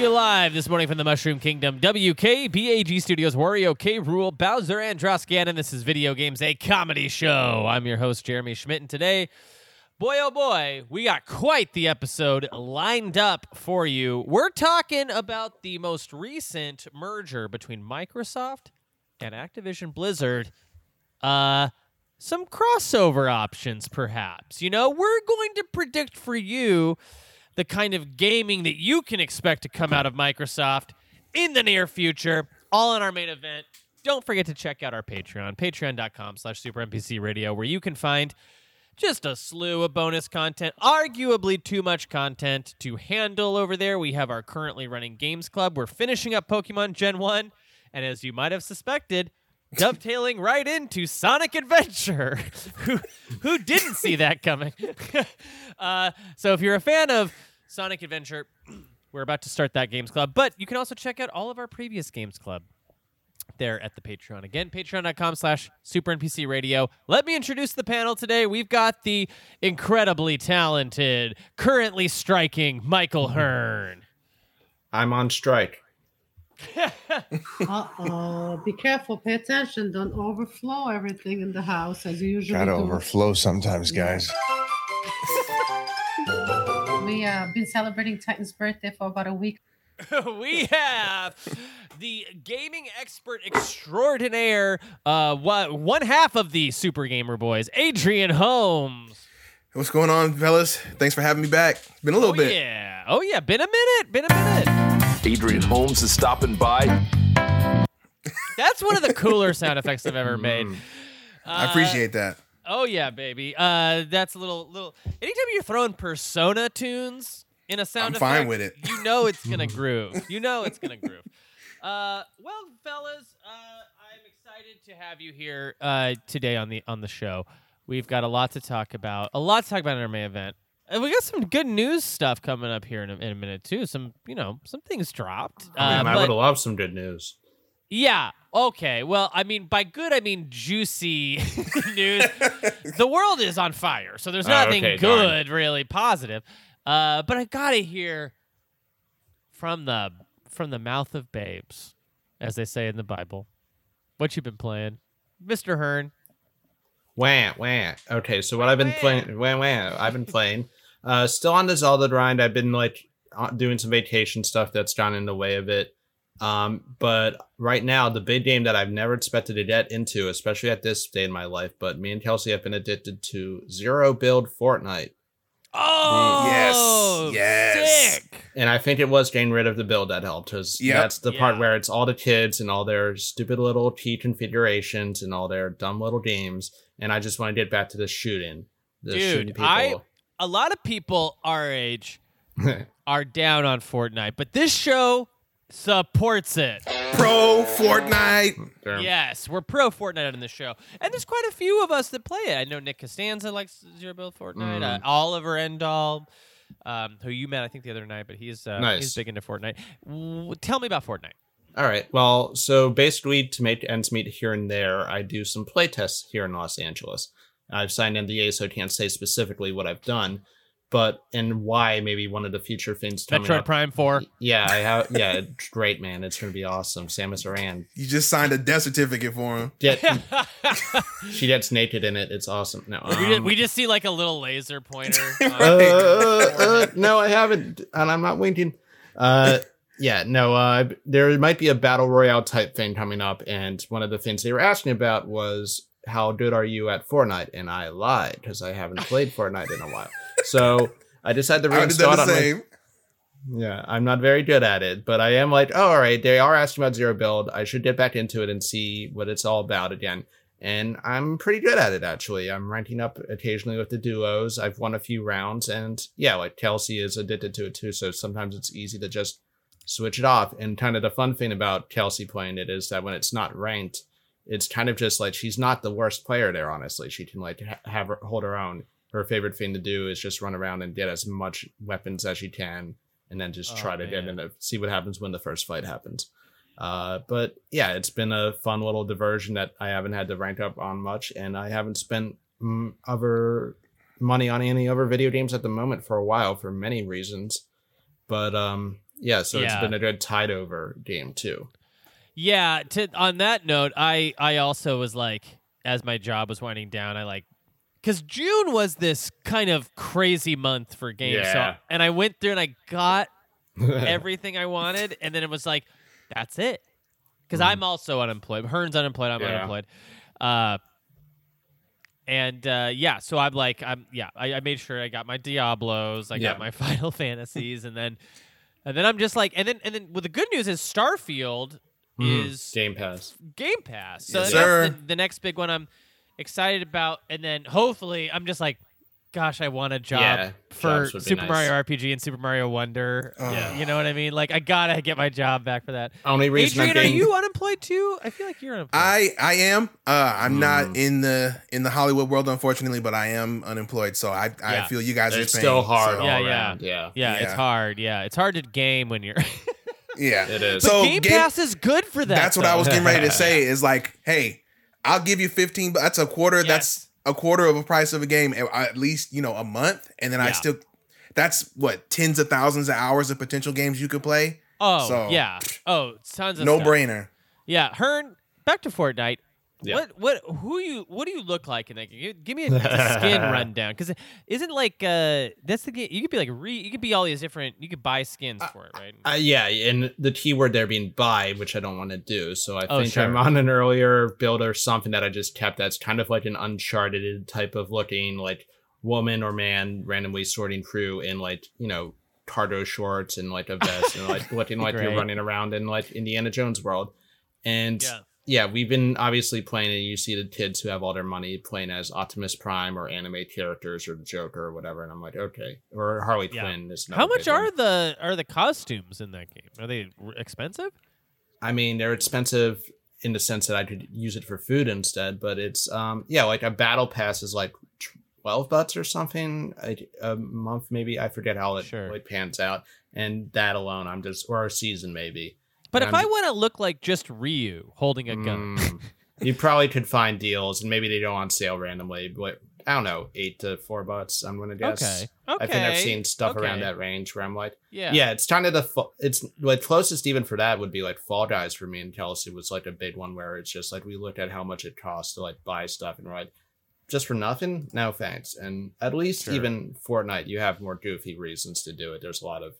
You live this morning from the Mushroom Kingdom, WK, BAG Studios, Wario, K. Rool, Bowser, and Droskanen. This is Video Games, a comedy show. I'm your host, Jeremy Schmidt, and today, boy oh boy, we got quite the episode lined up for you. We're talking about the most recent merger between Microsoft and Activision Blizzard. Uh, some crossover options, perhaps. You know, we're going to predict for you the kind of gaming that you can expect to come out of Microsoft in the near future, all in our main event. Don't forget to check out our Patreon, patreon.com slash super NPC radio, where you can find just a slew of bonus content, arguably too much content to handle over there. We have our currently running games club. We're finishing up Pokemon Gen 1, and as you might have suspected, dovetailing right into Sonic Adventure. who who didn't see that coming? uh, so if you're a fan of Sonic Adventure, we're about to start that games club. But you can also check out all of our previous games club there at the Patreon. Again, patreon.com slash super NPC radio. Let me introduce the panel today. We've got the incredibly talented, currently striking Michael Hearn. I'm on strike. Uh oh. Be careful. Pay attention. Don't overflow everything in the house as you usually Gotta do. overflow sometimes, guys. We uh been celebrating Titan's birthday for about a week. we have the gaming expert extraordinaire, uh, what one half of the Super Gamer Boys, Adrian Holmes. What's going on, fellas? Thanks for having me back. Been a little oh bit. yeah, oh yeah, been a minute, been a minute. Adrian Holmes is stopping by. That's one of the cooler sound effects I've ever made. Mm. I appreciate that. Oh yeah, baby. Uh, that's a little little. Anytime you're throwing Persona tunes in a sound I'm fine with it. You know it's gonna groove. You know it's gonna groove. Uh, well, fellas, uh, I'm excited to have you here uh, today on the on the show. We've got a lot to talk about. A lot to talk about in our main event. And we got some good news stuff coming up here in a, in a minute too. Some, you know, some things dropped. I, mean, Uh, I but- would love some good news. yeah. Okay. Well, I mean, by good, I mean juicy news. the world is on fire, so there's Oh, nothing okay, good, really positive. Uh, but I gotta hear from the from the mouth of babes, as they say in the Bible. What you been playing, Mister Hearn? Wah, wah. Okay, so what I've been Wah. playing, wah, wah, I've been playing. Uh, still on the Zelda grind. I've been like uh, doing some vacation stuff that's gone in the way of it. Um, but right now, the big game that I've never expected to get into, especially at this stage in my life, but me and Kelsey have been addicted to zero build Fortnite. Oh, Yes, yes. sick. And I think it was getting rid of the build that helped because Yep. that's the part where it's all the kids and all their stupid little key configurations and all their dumb little games. And I just want to get back to the shooting. The Dude, shooting people. I- A lot of people our age are down on Fortnite, but this show supports it. Pro Fortnite. They're- Yes, we're pro Fortnite on the show, and there's quite a few of us that play it. I know Nick Costanza likes Zero Build Fortnite. Uh, Oliver Endall, um, who you met I think the other night, but he's uh, he's big into Fortnite. W- tell me about Fortnite. All right. Well, so basically, to make ends meet here and there, I do some playtests here in Los Angeles. I've signed NDA, so I can't say specifically what I've done, but and why maybe one of the future things coming Metroid up. Prime Four. Yeah, I have. Yeah, great, man. It's gonna be awesome. Samus Aran. You just signed a death certificate for him. Get she gets naked in it. It's awesome. No, we, just, um, we just see like a little laser pointer. on- uh, uh, no, I haven't, and I'm not winking. Uh, yeah, no. Uh, there might be a battle royale type thing coming up, and one of the things they were asking about was how good are you at Fortnite, and I lied because I haven't played Fortnite in a while. So I decided to I would have reinstall it on my yeah, I'm not very good at it, but I am like, oh, all right, they are asking about zero build. I should get back into it and see what it's all about again. And I'm pretty good at it, actually. I'm ranking up occasionally with the duos. I've won a few rounds, and yeah, like Kelsey is addicted to it too, so sometimes it's easy to just switch it off. And kind of the fun thing about Kelsey playing it is that when it's not ranked, it's kind of just like she's not the worst player there, honestly. She can like ha- have her, hold her own. Her favorite thing to do is just run around and get as much weapons as she can and then just Oh, try to get in and see what happens when the first fight happens. Uh, but yeah, it's been a fun little diversion that I haven't had to rank up on much, and I haven't spent mm, other money on any other video games at the moment for a while for many reasons. But um, yeah, so it's been a good tide over game too. Yeah. To on that note, I I also was like, as my job was winding down, I like, because June was this kind of crazy month for games. Yeah. So, and I went through and I got everything I wanted, and then it was like, that's it. Because I'm also unemployed. Hearn's unemployed. I'm Yeah. unemployed. Uh, and uh, yeah, so I'm like, I'm yeah, I, I made sure I got my Diablos, I Yeah. got my Final Fantasies, and then, and then I'm just like, and then and then, well, the good news is Starfield Mhm. is Game Pass. Game Pass. So Yes, that's sir. the, the next big one I'm excited about. And then hopefully I'm just like, gosh, I want a job Yeah, for jobs would be Super nice. Mario RPG and Super Mario Wonder. Oh. Yeah. You know what I mean? Like I gotta get my job back for that. Only reason Adrian, I'm are you unemployed too? I feel like you're unemployed. I I am. Uh, I'm Mm. not in the in the Hollywood world, unfortunately, but I am unemployed. So I I Yeah. feel you guys are it's paying, still hard so- all Yeah, yeah. Yeah. yeah, it's hard. Yeah, it's hard to game when you're. Yeah, It is. So Game, Game- Pass is good for that. That's what I was getting ready to say. Is like, hey, I'll give you 15. But that's a quarter. Yes. That's a quarter of a price of a game. at- least you know a month, and then I still. That's what tens of thousands of hours of potential games you could play. Oh So, yeah. Oh, tons of No stuff. brainer. Yeah, Hearn. Back to Fortnite. Yeah. What what who you what do you look like in that game? Give me a, skin rundown because isn't like uh that's the game you could be like re you could be all these different you could buy skins for it right Uh, yeah, and the keyword there being buy, which I don't want to do. So I Oh, think sure. I'm on an earlier build or something that I just kept that's kind of like an uncharted type of looking like woman or man randomly sorting through in like, you know, cargo shorts and like a vest and like looking like you're running around in like Indiana Jones world. And Yeah. Yeah, we've been obviously playing and you see the kids who have all their money playing as Optimus Prime or anime characters or the Joker or whatever. And I'm like, okay. Or Harley Yeah. Quinn is how much big one. are the are the costumes in that game are they expensive I mean, they're expensive in the sense that I could use it for food instead, but it's um yeah, like a battle pass is like twelve bucks or something a, a month maybe. I forget how it Sure. like pans out, and that alone, I'm just or a season maybe. But And if I'm- I want to look like just Ryu holding a gun Mm, you probably could find deals, and maybe they go on sale randomly, but I don't know, eight to four bucks. I'm gonna guess. okay okay I think I've seen stuff around that range where I'm like, yeah yeah, it's kind of the fu- it's like closest even for that would be like Fall Guys for me and Kelsey was like a big one where it's just like we looked at how much it costs to like buy stuff and we're like just for nothing, no thanks. And at least Sure. even Fortnite, you have more goofy reasons to do it. There's a lot of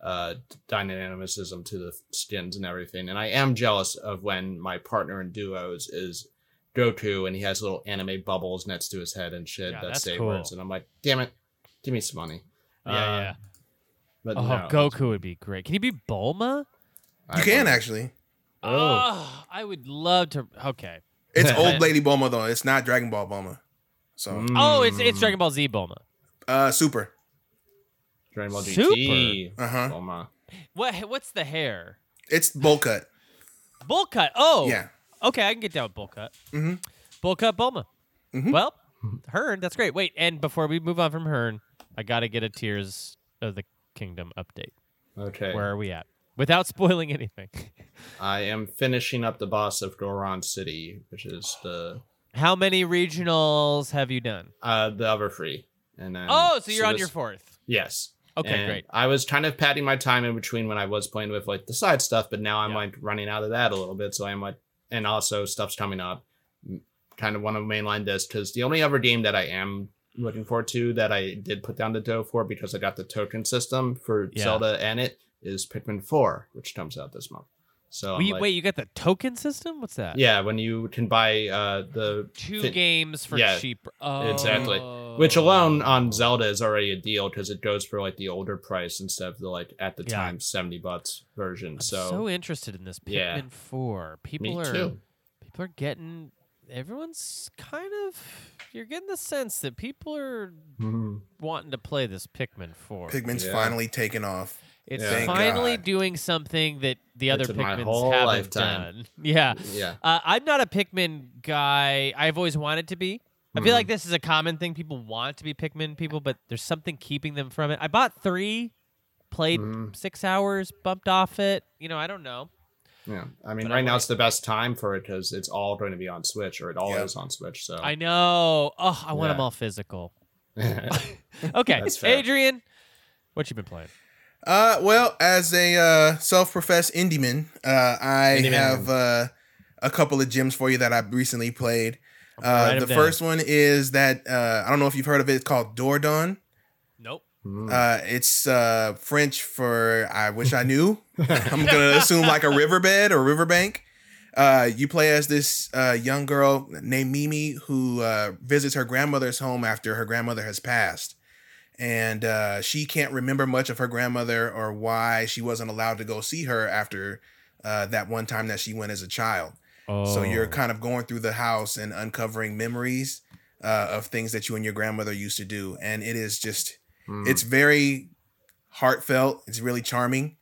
uh dynamicism to the skins and everything. And I am jealous of when my partner in duos is Goku and he has little anime bubbles next to his head and shit Yeah, that that's say cool. words. And I'm like, damn it, give me some money. yeah Uh, yeah But oh no, Goku would be great can he be Bulma I You can won't. actually. oh I would love to okay It's old lady Bulma though. It's not Dragon Ball Bulma. So oh it's it's Mm. Dragon Ball Z Bulma uh super. Dragon Ball Super. GT. Uh-huh. Bulma. what what's the hair It's bowl cut. Bull cut. Oh, Yeah. Okay, I can get down with bull cut. Mhm. Bull cut Bulma. Mhm. Well, Hearn, that's great. Wait, and before we move on from Hearn, I got to get a Tears of the Kingdom update. Okay. Where are we at? Without spoiling anything. I am finishing up the boss of Goron City, which is the How many regionals have you done? uh the other free. And then oh, so you're on this- your fourth. Yes. Okay, And great. I was kind of padding my time in between when I was playing with like the side stuff, but now I'm Yeah. like running out of that a little bit. So I'm like, and also stuff's coming up. Kind of want to mainline this because the only other game that I am looking forward to that I did put down the dough for because I got the token system for Yeah. Zelda and it is Pikmin 4, which comes out this month. So Wait, like- wait, you got the token system? What's that? yeah, when you can buy uh the Two fi- games for Yeah, cheap. Oh. exactly. Which alone on Zelda is already a deal because it goes for like the older price instead of the like at the Yeah. time seventy bucks version. I'm so, so, interested in this Pikmin Yeah. 4. People me are too. people are getting everyone's kind of you're getting the sense that people are Mhm. wanting to play this Pikmin 4. Pikmin's Yeah. finally taken off. it's Yeah. Finally God. doing something that the other It took my Pikmins whole haven't lifetime. done. Yeah. Yeah, Uh, I'm not a Pikmin guy. I've always wanted to be. I Mm-hmm. feel like this is a common thing. People want to be Pikmin people, but there's something keeping them from it. I bought three, played Mhm. six hours, bumped off it. You know, I don't know. yeah. I mean, But right I'm now like- it's the best time for it because it's all going to be on Switch, or it all Yeah. is on Switch. So I know. Oh, I want them all physical. Okay, That's fair. Adrian, what you been playing? Uh, well, as a uh, self-professed indie man, uh, I Indie man. have uh, a couple of gems for you that I've recently played. Write Uh, 'em the down. first one is that uh, I don't know if you've heard of it. It's called Dordogne. Nope. Mm. Uh, it's uh, French for I wish I knew. I'm gonna assume like a riverbed or riverbank. Uh, you play as this uh, young girl named Mimi who uh, visits her grandmother's home after her grandmother has passed, and uh, she can't remember much of her grandmother or why she wasn't allowed to go see her after uh, that one time that she went as a child. So you're Oh. kind of going through the house and uncovering memories uh, of things that you and your grandmother used to do, and it is just Mm. it's very heartfelt. It's really charming,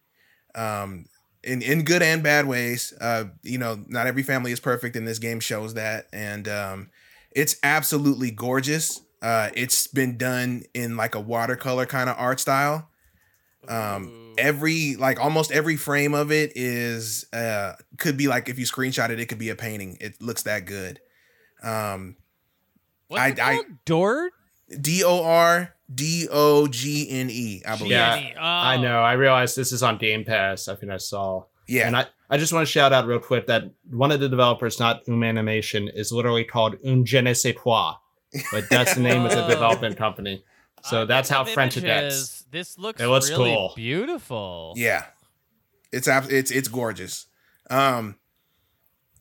um, in in good and bad ways. Uh, you know, not every family is perfect, and this game shows that. And um, it's absolutely gorgeous. Uh, it's been done in like a watercolor kind of art style. Um, every like almost every frame of it is uh could be like if you screenshot it, it could be a painting. It looks that good. Um, What's I- it I- called? Dord? D O R D O G N E. I believe. Yeah, G&E. I Oh. know. I realized this is on Game Pass. I think I saw. Yeah. And I, I just want to shout out real quick that one of the developers, not Um Animation, is literally called Un Je ne sais quoi. But that's the name of the Oh. development company. So I that's how French it images. gets. This looks, It looks really cool. beautiful. Yeah, it's it's it's gorgeous. Um,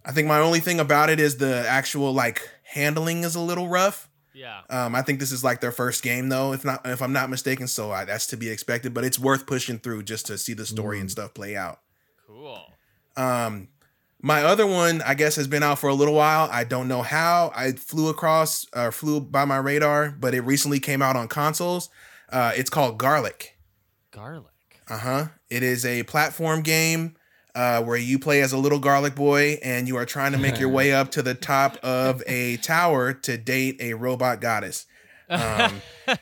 I think my only thing about it is the actual like handling is a little rough. Yeah. Um, I think this is like their first game though, if not if I'm not mistaken. So I, that's to be expected, but it's worth pushing through just to see the story and stuff play out. Cool. Um, my other one, I guess, has been out for a little while. I don't know how. I flew across or flew by my radar, but it recently came out on consoles. Uh, it's called Garlic. Garlic. Uh huh. It is a platform game uh, where you play as a little garlic boy and you are trying to make your way up to the top of a tower to date a robot goddess. Um,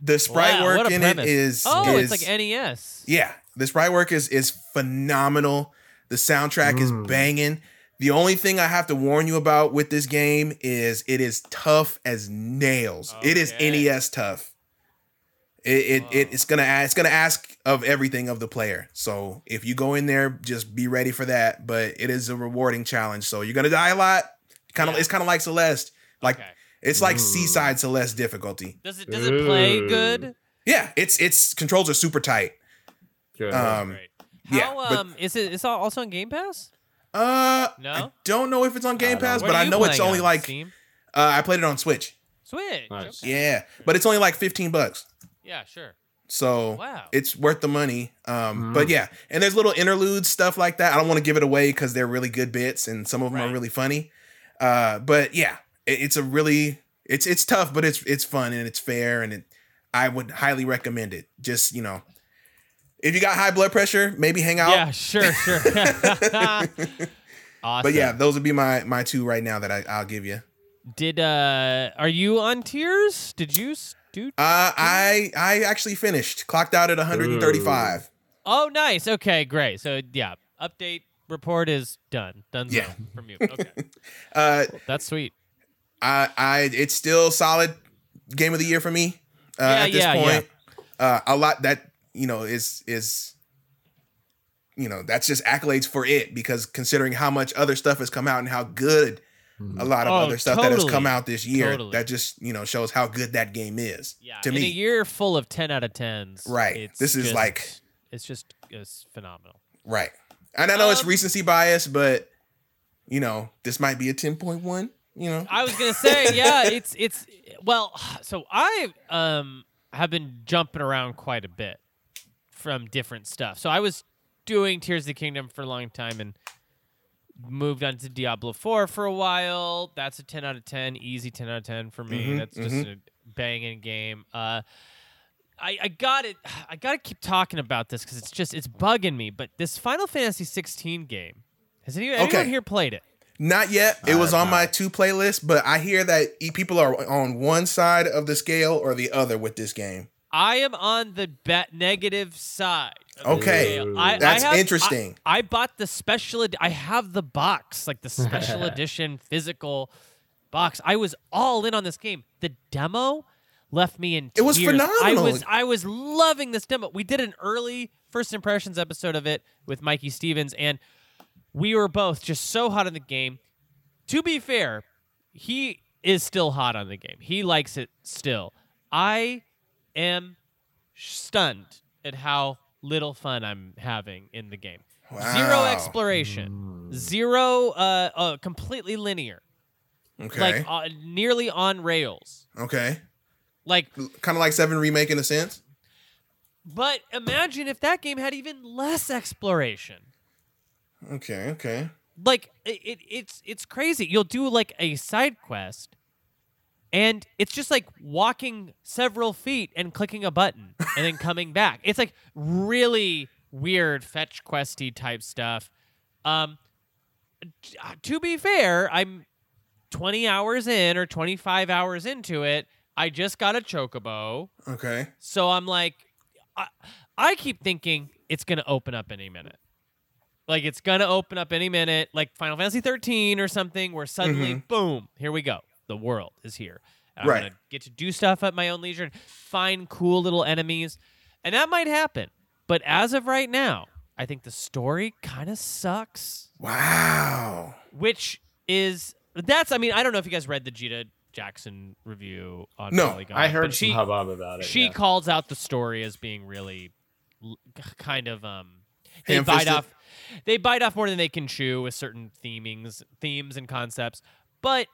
the sprite Wow, work in it premise. is Oh, is it's like NES. yeah, the sprite work is is phenomenal. The soundtrack is Mm. banging. The only thing I have to warn you about with this game is it is tough as nails. It is NES tough. It, it, it it's gonna ask, it's gonna ask of everything of the player. So if you go in there, just be ready for that. But it is a rewarding challenge. So you're gonna die a lot. Kind of Yeah. it's kind of like Celeste. Like Okay. it's like Ooh. C-side Celeste difficulty. Does it does it play Ooh. good? Yeah, it's it's controls are super tight. Good. Um, Great. yeah, but- um is it it's al- also on Game Pass? Uh, No? I don't know if it's on Game Pass, but I know it's only on? like Steam? uh, I played it on Switch. Switch. Nice. Okay. Yeah, but it's only like fifteen bucks, Yeah, sure. so Wow. it's worth the money. Um, Mhm. but yeah, and there's little interludes stuff like that. I don't want to give it away because they're really good bits, and some of them Right. are really funny. Uh, but yeah, it, it's a really it's it's tough, but it's it's fun and it's fair, and it, I would highly recommend it. Just you know, if you got high blood pressure, maybe hang out. Yeah, sure, sure. awesome. But yeah, those would be my my two right now that I, I'll give you. Did uh are you on Tears? Did you do Uh, I I actually finished, clocked out at 135. Oh, nice. Okay, great. So yeah, update report is done. Done Yeah. from you. Okay. Uh, That's sweet. I I it's still solid game of the year for me. Uh, Yeah, at this yeah, point, uh, a lot that you know is is you know that's just accolades for it because considering how much other stuff has come out and how good a lot of Oh, other stuff that has come out this year, Totally. that just you know shows how good that game is. Yeah. to in a me, year full of 10 out of 10s. Right. it's This is just- like- it's just it's phenomenal. right? And I know it's Um, recency bias, but you know this might be a 10.1. You know, I was gonna say, yeah, it's it's well, so I um have been jumping around quite a bit from different stuff. So I was doing Tears of the Kingdom for a long time and moved on to Diablo 4 for a while. That's a 10 out of 10, easy 10 out of 10 for me. Mhm, That's just a banging game. Uh I, I got it. I got to keep talking about this because it's just it's bugging me. But this Final Fantasy 16 game has anyone, anyone here played it? Not yet. It I was have on my two playlist, but I hear that e- people are on one side of the scale or the other with this game. I am on the bet negative side. Okay. I, That's I have- interesting. I, I bought the special. Ed- I have the box, like the special edition physical box. I was all in on this game. The demo left me in tears. It was phenomenal. I was I was loving this demo. We did an early first impressions episode of it with Mikey Stevens, and we were both just so hot on the game. To be fair, he is still hot on the game. He likes it still. I am stunned at how little fun I'm having in the game. Zero Wow. exploration, zero uh, uh completely linear, Okay. like uh, nearly on rails. okay. Like Kind of like Seven Remake in a sense. But imagine if that game had even less exploration. Okay. Okay. Like it, it it's it's crazy. You'll do like a side quest and it's just like walking several feet and clicking a button and then coming back. It's like really weird fetch questy type stuff. Um t- uh, to be fair, I'm 20 hours in or 25 hours into it. I just got a chocobo. Okay. So I'm like, I, I keep thinking it's gonna open up any minute. Like it's gonna open up any minute, like Final Fantasy 13 or something, where suddenly, boom, here we go. The world is here. And I'm Right. gonna get to do stuff at my own leisure and find cool little enemies, and that might happen. But as of right now, I think the story kind of sucks. Wow. Which is that's. I mean, I don't know if you guys read the Jita Jackson review on No, Polygon. I heard but she, some hubbub about it. she yeah. calls out the story as being really kind of um they bite Ham-fisted? off they bite off more than they can chew with certain themings themes and concepts but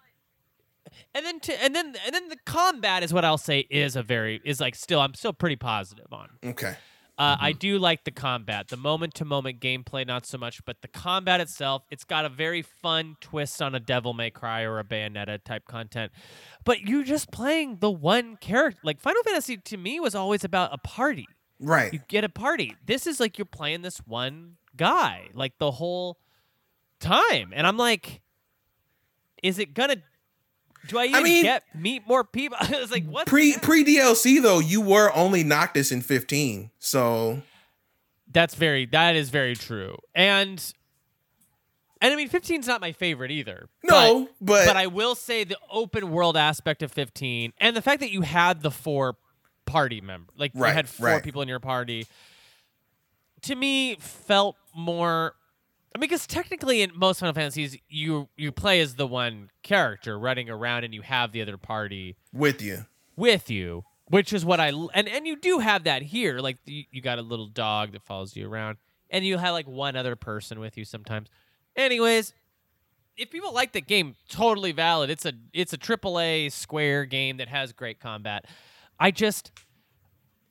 and then to and then and then the combat is what I'll say is a very is like still I'm still pretty positive on. Okay. Uh, I do like the combat, the moment to moment gameplay, not so much, but the combat itself, it's got a very fun twist on a Devil May Cry or a Bayonetta type content. But you're just playing the one character. Like Final Fantasy to me was always about a party. Right. You get a party. This is like you're playing this one guy, like the whole time. And I'm like, is it gonna? Do I even mean- get meet more people? I was like, what? Pre pre DLC though, you were only Noctis in 15. So That's very that is very true. And and I mean 15 is not my favorite either. no, but, but, but I will say the open world aspect of 15 and the fact that you had the four party member like you had four right. people in your party to me felt more I mean, because technically in most Final Fantasies, you you play as the one character running around, and you have the other party with you. with you, which is what I and and you do have that here. Like you, you got a little dog that follows you around, and you have like one other person with you sometimes. Anyways, if people like the game, totally valid. It's a it's a triple A Square game that has great combat. I just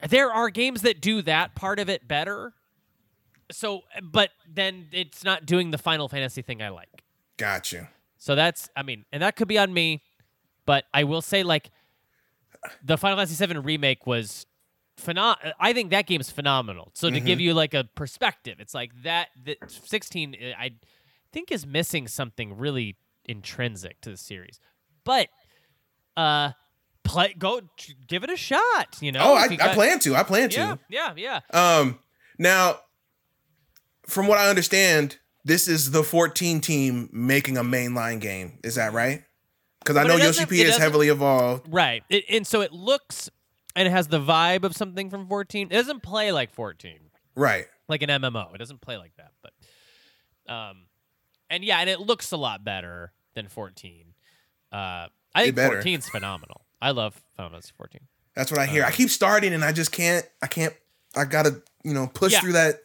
there are games that do that part of it better. So, but then it's not doing the Final Fantasy thing I like. Got you. So that's, I mean, and that could be on me, but I will say, like, the Final Fantasy VII remake was phenom. I think that game's phenomenal. So to give you like a perspective, it's like that. that 16, uh, I think, is missing something really intrinsic to the series, but uh, play go give it a shot. You know? Oh, I, you I plan to. I plan to. Yeah, yeah, yeah. Um, now, from what I understand, this is the 14 team making a mainline game. Is that right? Because I know Yoshi P is heavily evolved. Right. It, and so it looks and it has the vibe of something from 14. It doesn't play like 14. Right. like an MMO. It doesn't play like that, but um, and yeah, and it looks a lot better than 14. Uh, I think better. 14 is phenomenal. I love Final Fantasy 14. That's what I hear. I keep starting and I just can't. I can't. I gotta, you know, push Yeah. through that.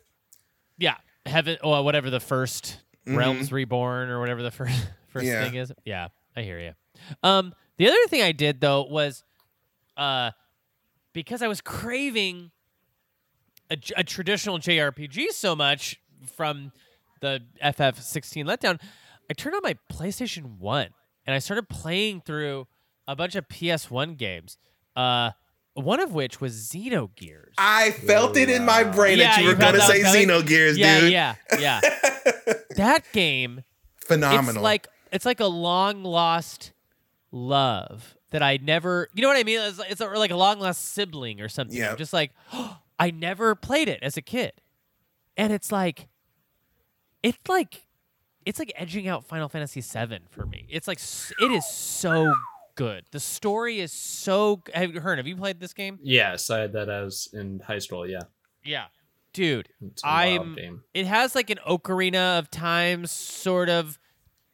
Yeah, heaven or whatever the 1st Realms Reborn or whatever the first first Mm-hmm. Yeah. thing is. Yeah, I hear you. Um, the other thing I did though was, uh, because I was craving a traditional JRPG so much from the FF16 letdown, I turned on my PlayStation 1 and I started playing through a bunch of PS1 games. Uh, one of which was Xenogears. I felt it in my oh, brain that Yeah, you were gonna say was coming? Xenogears, yeah, dude. yeah, yeah. that game Phenomenal. it's like it's like a long lost love that I never. You know what I mean? It's, it's a, like a long lost sibling or something. Yeah. I'm just like I never played it as a kid, and it's like it's like it's like edging out Final Fantasy VII for me. It's like it is so good. The story is so. Have you heard? Have you played this game? Yes, I had that as in high school. Yeah, Yeah, dude. it's a wild I'm. game. It has like an Ocarina of Time sort of,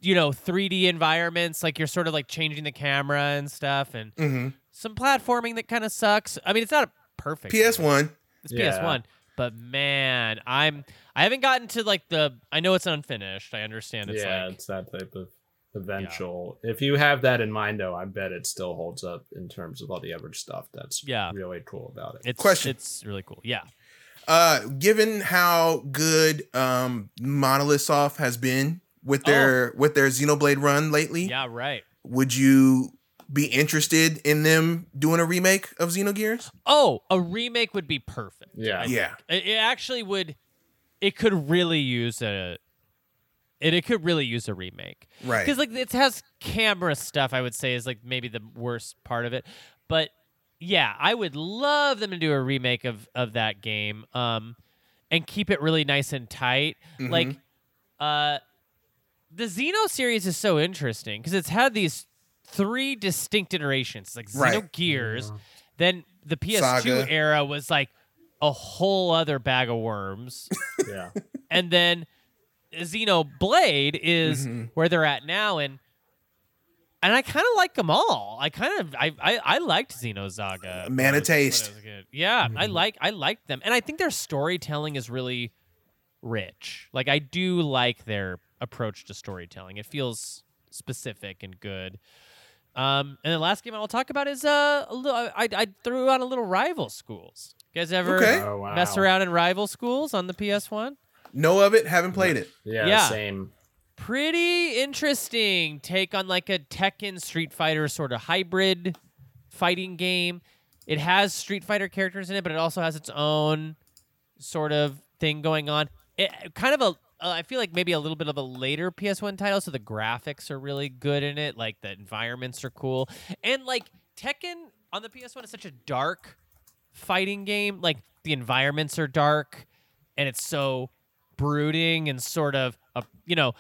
you know, 3D environments. Like you're sort of like changing the camera and stuff, and hmm some platforming that kind of sucks. I mean, it's not a perfect. PS One. It's Yeah. PS1. But man, I'm I haven't gotten to like the I know it's unfinished. I understand it's yeah, like it's that type of eventual. If you have that in mind, though, I bet it still holds up in terms of all the other stuff. That's Yeah. really cool about it. it's Question. it's really cool. Yeah. Uh, given how good um Monolith Soft has been with their with their Xenoblade run lately, Oh. Yeah, right. would you be interested in them doing a remake of Xenogears? Oh, a remake would be perfect. Yeah. I- Yeah. It, it actually would it could really use a it, it could really use a remake. Right. because like it has camera stuff i would say is like maybe the worst part of it but yeah i would love them to do a remake of of that game um and keep it really nice and tight Mhm. like uh the xeno series is so interesting because it's had these three distinct iterations like Right. xenogears then the ps2 Saga. era was like a whole other bag of worms yeah. and then Xenoblade is Mhm. where they're at now, and and I kind of like them all. I kind of I I, I liked Xenosaga. when Man I of was- when I taste. was a kid. Yeah, I like I like them, and I think their storytelling is really rich. Like I do like their approach to storytelling. It feels specific and good. Um, and the last game I'll talk about is uh, a little, I I threw on a little Rival Schools. You guys ever Okay. Oh, wow. mess around in Rival Schools on the PS One? Know of it, haven't played it. Yeah. Yeah. Same. pretty interesting take on like a Tekken Street Fighter sort of hybrid fighting game. It has Street Fighter characters in it, but it also has its own sort of thing going on. It kind of a uh, I feel like maybe a little bit of a later PS1 title, so the graphics are really good in it. Like the environments are cool, and like Tekken on the PS1 is such a dark fighting game. Like the environments are dark, and it's so brooding and sort of a you know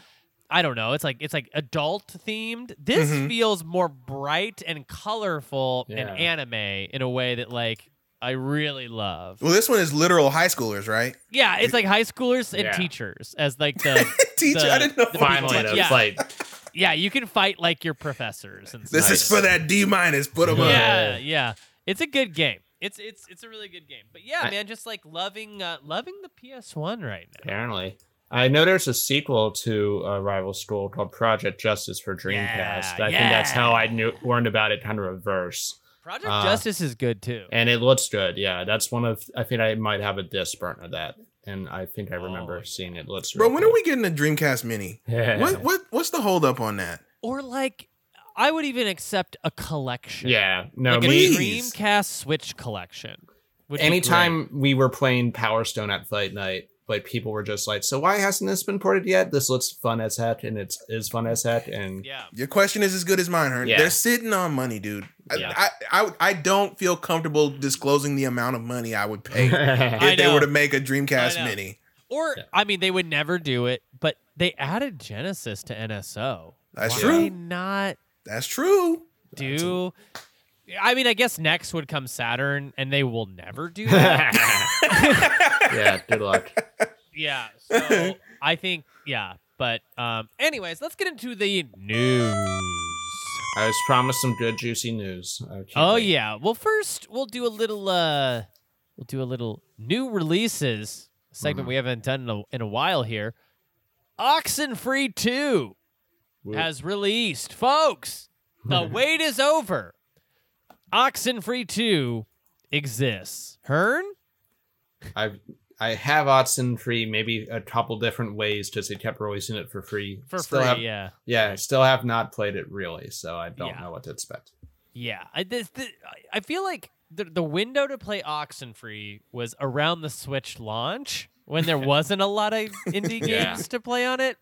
I don't know. It's like it's like adult themed. This Mhm. feels more bright and colorful and anime in a way that like I really love. Well, this one is literal high schoolers, right? Yeah, it's like high schoolers and Yeah. teachers as like the Teacher, the- I didn't know. the Finally, people- a yeah. fight. yeah. You can fight like your professors and This stuff. is for that D minus. Put them up. yeah, yeah. It's a good game. It's it's it's a really good game. But yeah, I- man, just like loving uh, loving the PS1 right now. Apparently. I know there's a sequel to a rival school called Project Justice for Dreamcast. Yeah, I think that's how. I knew learned about it kind of reverse. Project Uh, Justice is good too. And it looks good. Yeah, that's one of I think I might have a disc burnt of that. And I think I remember Oh, seeing it. Looks Bro, real when cool. are we getting a Dreamcast Mini? Yeah. What what what's the hold up on that? or like I would even accept a collection. Yeah. No, like a. Dreamcast Switch collection. would be great. anytime we were playing Power Stone at Fight Night, like people were just like, "So why hasn't this been ported yet? This looks fun as heck, and it's is fun as heck." And Yeah. Your question is as good as mine, Hearn. Yeah. They're sitting on money, dude. I- Yeah. I, I I don't feel comfortable disclosing the amount of money I would pay if they were to make a Dreamcast Mini. Or Yeah. I mean, they would never do it, but they added Genesis to NSO. That's Why true. not That's true. do? I mean, I guess next would come Saturn, and they will never do that. yeah, good luck. yeah. So I think, yeah. But um, anyways, let's get into the news. I was promised some good juicy news. Oh wait. yeah. Well, first we'll do a little uh we'll do a little new releases segment Mhm. we haven't done in a, in a while here. Oxenfree 2 Woo. has released. Folks, the wait is over. Oxenfree 2 exists. Hearn? I've I have Oxenfree, maybe a couple different ways because they kept releasing it for free. For Still free, have- yeah. Yeah, I still have not played it really, so I don't Yeah. know what to expect. Yeah. I this, this, I- I feel like the the window to play Oxenfree was around the Switch launch when there wasn't a lot of indie games Yeah. to play on it.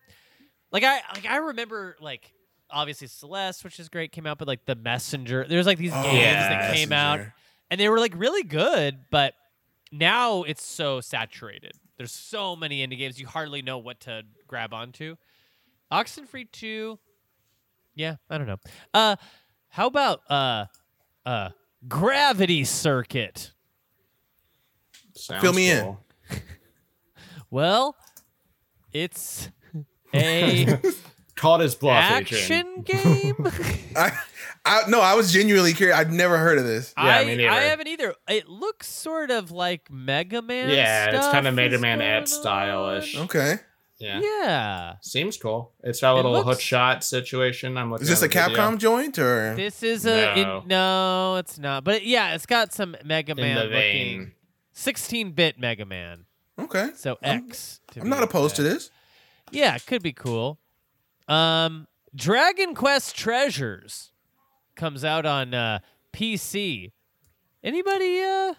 Like I like I remember like obviously Celeste, which is great, came out, but like the Messenger, there's like these Oh, games yeah. that came out and they were like really good, but now it's so saturated. There's so many indie games you hardly know what to grab onto. Oxenfree 2 Yeah, I don't know. Uh How about uh uh Gravity Circuit? Sounds Fill me in. Well, it's a Caught his bluff, Adrian. action game. I, I no, I was genuinely curious. I'd never heard of this. Yeah, I, me. I haven't either. It looks sort of like Mega Man. Yeah, it's kind of Mega Man at stylish. Okay. Yeah. Yeah. Seems cool. It's that little looks- hook shot situation. I'm looking Is this a at the video. Capcom joint or? This is a No. it- no, it's not. But yeah, it's got some Mega Man looking 16-bit Mega Man. Okay. So X. to I'm not opposed to this. Yeah, it could be cool. Um, Dragon Quest Treasures comes out on uh, PC. Anybody? Uh,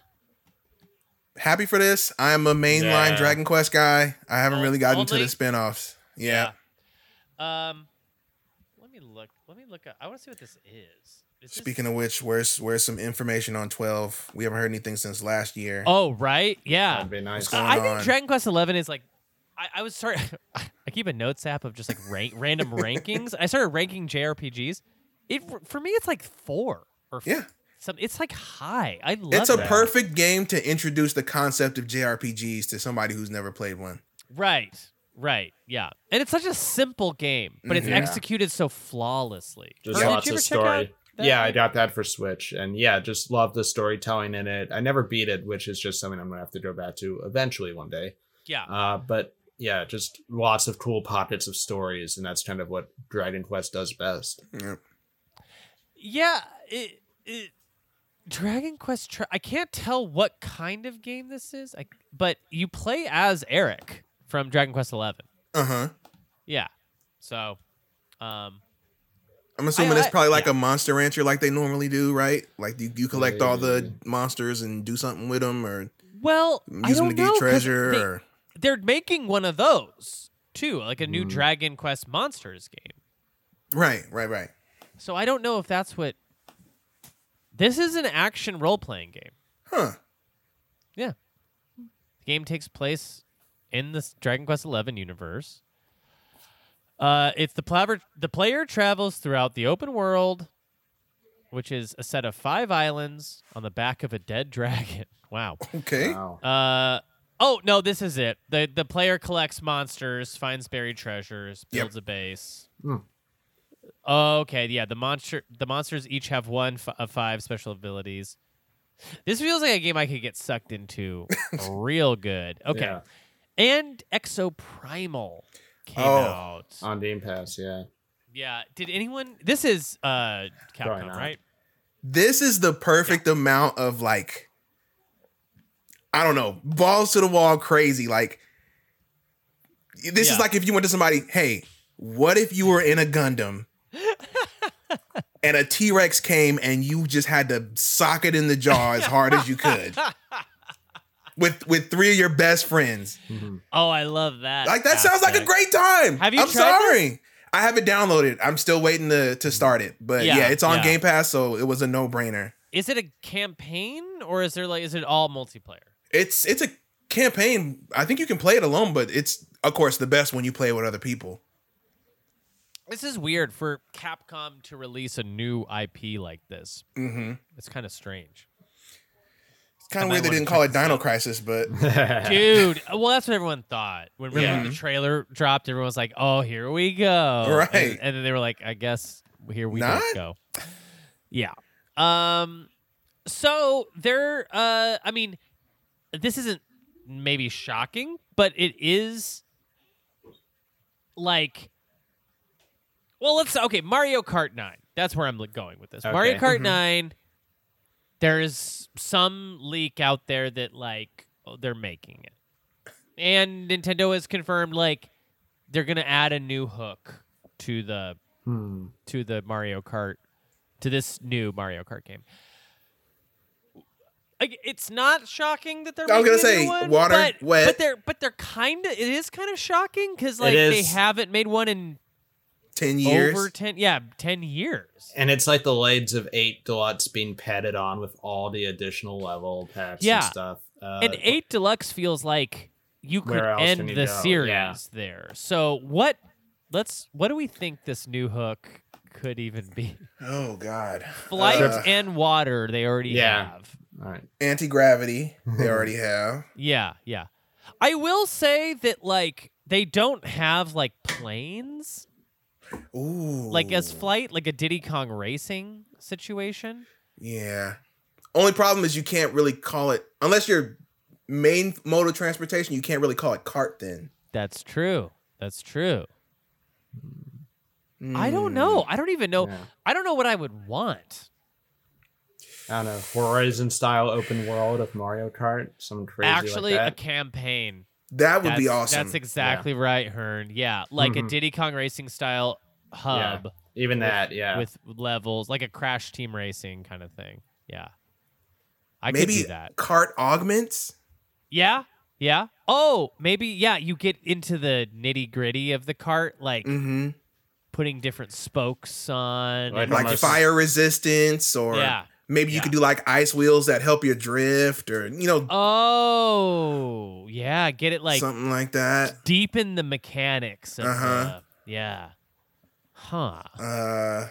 Happy for this. I'm a mainline Yeah. Dragon Quest guy. I haven't really gotten into only- the spin-offs. Yeah. Um, let me look. Let me look. Up. I want to see what this is. is this- Speaking of which, where's where's some information on 12? We haven't heard anything since last year. Oh right, yeah. That'd be nice. What's going I think on? Dragon Quest Eleven is like. I, I was sorry. I keep a notes app of just like rank, random rankings. I started ranking JRPGs. It for me, it's like four or f- Yeah. some. It's like high. I love It's a that. perfect game to introduce the concept of JRPGs to somebody who's never played one. Right. Right. Yeah. And it's such a simple game, but it's Yeah. executed so flawlessly. Just Or lots of ever check out story. that Yeah, I got that for Switch, and yeah, just love the storytelling in it. I never beat it, which is just something I'm gonna have to go back to eventually one day. Yeah. Uh, but yeah, just lots of cool pockets of stories, and that's kind of what Dragon Quest does best. Yeah. Yeah. It, it, Dragon Quest. Tra- I can't tell what kind of game this is, I, but you play as Erik from Dragon Quest Eleven. Uh-huh. Yeah. So, um, I'm assuming I- it's I- probably like yeah. a monster rancher like they normally do, right? Like you, you collect all the Maybe. monsters and do something with them or well, I use them don't to get treasure they- or they're making one of those too, like a new Mm. Dragon Quest Monsters game. Right, right, right. So I don't know if that's what. This is an action role playing game. Huh. Yeah. The game takes place in the Dragon Quest XI universe. Uh, it's the plaver- the player travels throughout the open world, which is a set of five islands on the back of a dead dragon. Wow. Okay. Wow. Uh, oh no, this is it. the The player collects monsters, finds buried treasures, Yep. builds a base. Hmm. Okay, yeah. The monster, the monsters each have one f- of five special abilities. This feels like a game I could get sucked into real good. Okay, Yeah. and Exoprimal came Oh. out. On Game Pass, yeah. yeah. Did anyone? This is uh Capcom, right? This is the perfect amount of like I don't know, balls to the wall crazy. Like this Yeah. is like if you went to somebody, hey, what if you were in a Gundam and a T-Rex came and you just had to sock it in the jaw as hard as you could. With with three of your best friends. Mm-hmm. Oh, I love that. Like that sounds like a great time. Have you I'm tried this? sorry. I have it downloaded. I'm still waiting to to start it. But Yeah, yeah, it's on yeah. Game Pass, so it was a no-brainer. Is it a campaign or is there like is it all multiplayer? It's it's a campaign. I think you can play it alone, but it's of course the best when you play with other people. This is weird for Capcom to release a new IP like this. Mm-hmm. It's kind of strange. It's kind of weird they didn't call it Dino. Crisis, but Dude, well, that's what everyone thought. When really Yeah. the trailer dropped, everyone was like, oh, here we go. Right. And, and then they were like, I guess here we Not? go. Yeah. Um, so there, uh, I mean, this isn't maybe shocking, but it is like, well, let's okay. Mario Kart Nine. That's where I'm going with this. Mario Okay. Kart Mhm. Nine. There's some leak out there that like oh, they're making it, and Nintendo has confirmed like they're gonna add a new hook to the Hmm. to the Mario Kart to this new Mario Kart game. Like, it's not shocking that they're. I was gonna say, one, water, but, wet. but they're but they're kind of. It is kind of shocking because like they haven't made one in ten years. over ten. Yeah, ten years. And it's like the legs of eight deluxe being padded on with all the additional level packs Yeah. and stuff. Uh, and eight deluxe feels like you could Where else can end you the go? series Yeah. there. So what? Let's. What do we think this new hook could even be? Oh God. Flight Uh, and water. They already Yeah. have. All right. Anti gravity. They already have. Yeah, yeah. I will say that like they don't have like planes, Ooh. like as flight, like a Diddy Kong racing situation. Yeah. Only problem is you can't really call it unless your main mode of transportation. You can't really call it cart then. That's true. That's true. I don't hmm. know. I don't even know. Yeah. I don't know what I would want. I don't know. Horizon style open world of Mario Kart. Some crazy Actually, like a campaign. That would that's, be awesome. That's exactly right, Hearn. Yeah, like a Mhm. Diddy Kong racing style hub Even with- that, yeah. with levels, like a Crash Team Racing kind of thing. Yeah, I could Maybe do that. cart augments. Yeah, yeah. Oh, maybe yeah. You get into the nitty gritty of the cart, like Mm-hmm. putting different spokes on. Like Like fire resistance, or Yeah. Maybe you could do like ice wheels that help you drift, or you know Oh, yeah. Get it like something like that. deepen the mechanics. Of Uh-huh. the- yeah. Huh. Uh,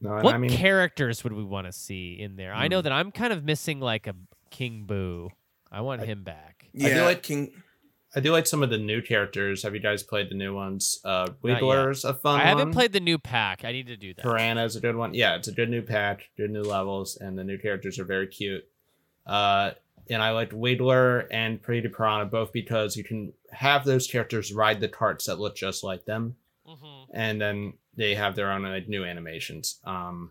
no, What I mean, characters would we want to see in there? I know Hmm. that I'm kind of missing like a King Boo. I want him back. do yeah, like- King. I do like some of the new characters. Have you guys played the new ones? Uh, yet. A fun I haven't one. played the new pack. I need to do that. Piranha's a good one. Yeah, it's a good new pack, good new levels, and the new characters are very cute. Uh, and I liked Wiggler and Petey Piranha both because you can have those characters ride the carts that look just like them, Mhm. and then they have their own like new animations. Um,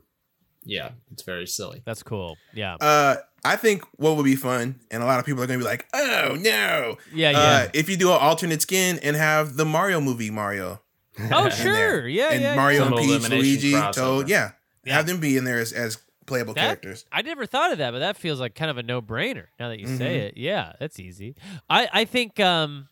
yeah, it's very silly. That's cool. Yeah. Uh, I think what would be fun, and a lot of people are gonna be like, "Oh no!" Yeah, yeah. Uh, if you do an alternate skin and have the Mario movie Mario oh, in there. sure. Yeah, and yeah. Mario yeah. And Peach, Luigi, crossover. Toad, yeah. Yeah. have them be in there as, as playable That- characters. I never thought of that, but that feels like kind of a no-brainer now that you say Mhm. it. Yeah, that's easy. I I think um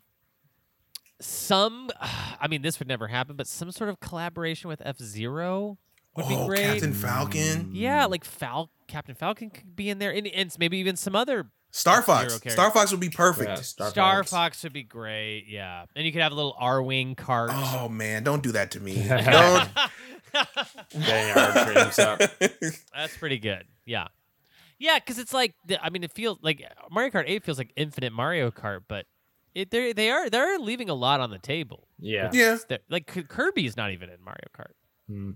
some I mean this would never happen, but some sort of collaboration with F-Zero would be oh, great. Captain Falcon, Yeah, like Fal Captain Falcon could be in there, and, and maybe even some other Star Fox. character. Star Fox would be perfect. Yeah, Star, Star Fox. Fox would be great. Yeah, and you could have a little Arwing cart. Oh man, don't do that to me. don't. Getting our dreams up. That's pretty good. Yeah. Yeah, because it's like I mean, it feels like Mario Kart 8 feels like Infinite Mario Kart, but it they they are they're leaving a lot on the table. Yeah. yeah, like K- Kirby's not even in Mario Kart. Hmm.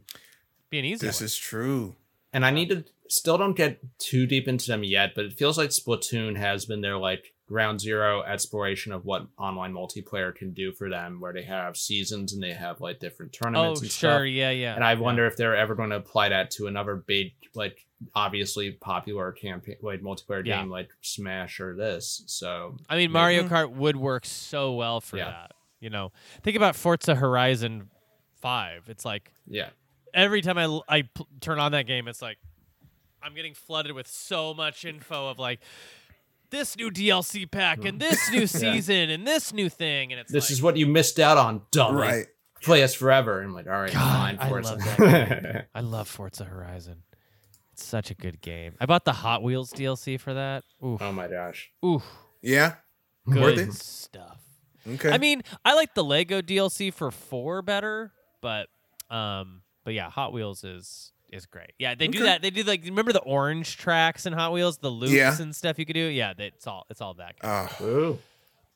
Be an easy this one. is true. and I need to still don't get too deep into them yet, but it feels like Splatoon has been their like ground zero exploration of what online multiplayer can do for them, where they have seasons and they have like different oh, tournaments and sure. stuff. Yeah, yeah. And I yeah. wonder if they're ever going to apply that to another big, like obviously popular campaign, like multiplayer Yeah. game like Smash or this. So I mean, Mario Mhm. Kart would work so well for Yeah. that. You know, think about Forza Horizon 5. It's like yeah, every time I, l- I p- turn on that game, it's like I'm getting flooded with so much info of like this new DLC pack and this new season and this new thing, and it's this like, is what you missed out on, dumb. Right. Play us forever. And I'm like, all right, God, fine, I love that I love Forza Horizon. It's such a good game. I bought the Hot Wheels DLC for that. Oof, oh my gosh. oof, Yeah. good it? stuff. Okay. I mean, I like the Lego DLC for four better, but um, but yeah, Hot Wheels is is great. Yeah, they do Okay. that. They do like remember the orange tracks in Hot Wheels, the loops Yeah. and stuff you could do. Yeah, they- it's all it's all that. oh, Ooh.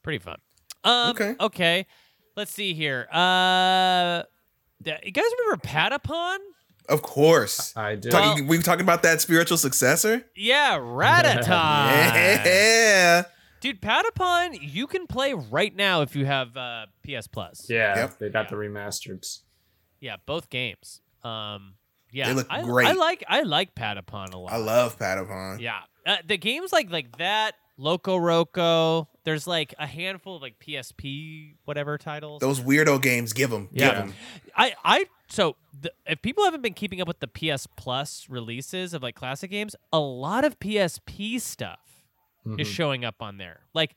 Pretty fun. Um, Okay. Okay. Let's see here. Uh, you guys remember Patapon? of course. I do. Talking, we talking about that spiritual successor. Yeah, Ratatan. Yeah. Dude, Patapon, you can play right now if you have uh, PS Plus. yeah, Yep. they got the remasters. Yeah, both games. Um, yeah, They look I, great. I like I like Patapon a lot. I love Patapon. Yeah, uh, the games like like that, Loco Roco. There's like a handful of like PSP whatever titles. Those weirdo games, give them. Yeah. Give them. I I so the, if people haven't been keeping up with the PS Plus releases of like classic games, a lot of PSP stuff is Mhm. showing up on there. Like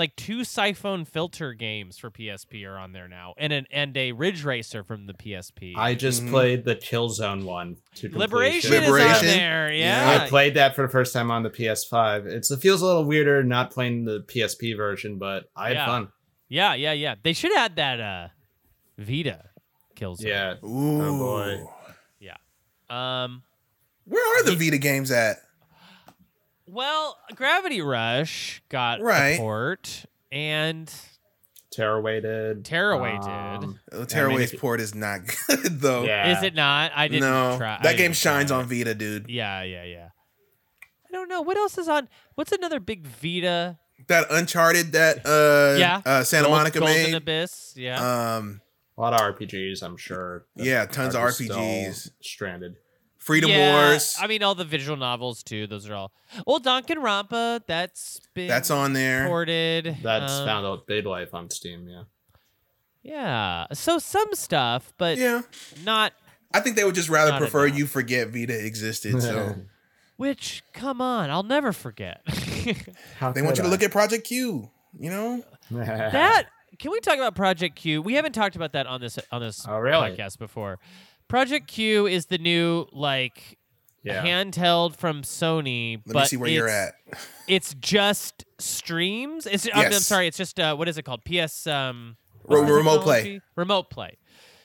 like two Siphon Filter games for PSP are on there now, and an and a Ridge Racer from the PSP. I just Mhm. played the Killzone one to Liberation, completion. is on there. Yeah. Yeah. I played that for the first time on the PS5. It's it feels a little weirder not playing the PSP version, but I had Yeah. fun. yeah, yeah, yeah. They should add that uh Vita kills. Yeah. Ooh. Oh, boy. Yeah. Um, Where are the Vita games at? Well, Gravity Rush got Right. a port, and Tearaway did. Tearaway did. Um, Uh, Tearaway's it- port is not good though. Yeah. is it not? I didn't no, try. I that game shines on. Vita, dude. Yeah, yeah, yeah. I don't know what else is on. What's another big Vita? That Uncharted that uh, Yeah. uh Santa Gold- Monica Golden made. Abyss. Yeah. Um, A lot of RPGs, I'm sure. Yeah, tons of RPGs. Stranded. Freedom Yeah, Wars. I mean, all the visual novels too. Those are all. Well, Danganronpa. That's been that's on there. ported. That's um, found out big life on Steam. Yeah. Yeah. So some stuff, but Yeah, not. I think they would just rather prefer enough. you forget Vita existed. So Which, come on, I'll never forget. How they want you to look at Project Q. You know, that can we talk about Project Q? We haven't talked about that on this on this Oh, really? podcast before. Project Q is the new like Yeah. handheld from Sony. let but me see where you're at. It's just streams. It's I mean, I'm sorry. It's just uh, what is it called? PS um Re- what's the remote play. Remote play.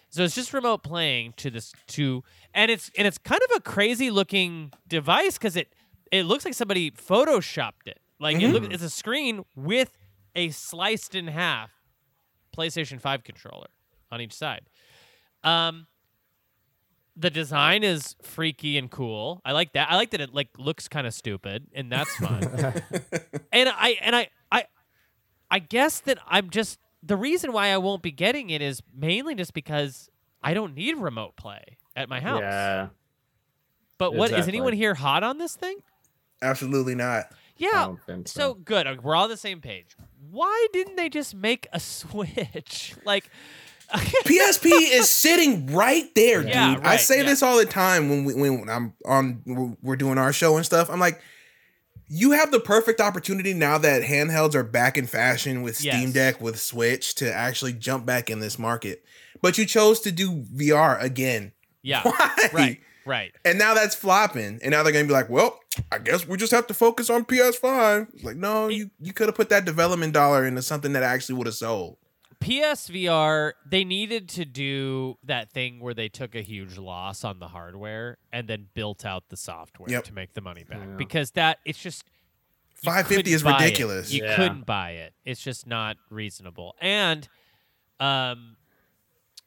So it's just remote playing to this to and it's and it's kind of a crazy looking device because it it looks like somebody photoshopped it. Like it look, Mm-hmm. it's a screen with a sliced in half PlayStation 5 controller on each side. Um the design is freaky and cool. I like that. I like that it like looks kind of stupid and that's fun. and I and I I I guess that I'm just the reason why I won't be getting it is mainly just because I don't need remote play at my house. Yeah. But what is exactly. anyone here hot on this thing? Absolutely not. Yeah. so so. good. We're all on the same page. Why didn't they just make a Switch? Like PSP is sitting right there, dude. Yeah, I say yeah. this all the time when we when I'm on we're- we're doing our show and stuff. I'm like, you have the perfect opportunity now that handhelds are back in fashion with Steam Yes. Deck with Switch to actually jump back in this market. But you chose to do VR again. Yeah. Why? Right. Right. And now that's flopping. And now they're gonna be like, well, I guess we just have to focus on PS5. It's like, no, you, you could have put that development dollar into something that actually would have sold. PSVR, they needed to do that thing where they took a huge loss on the hardware and then built out the software Yep. to make the money back. Yeah. Because that it's just 550 is buy it. ridiculous. You Yeah. couldn't buy it. It's just not reasonable. And um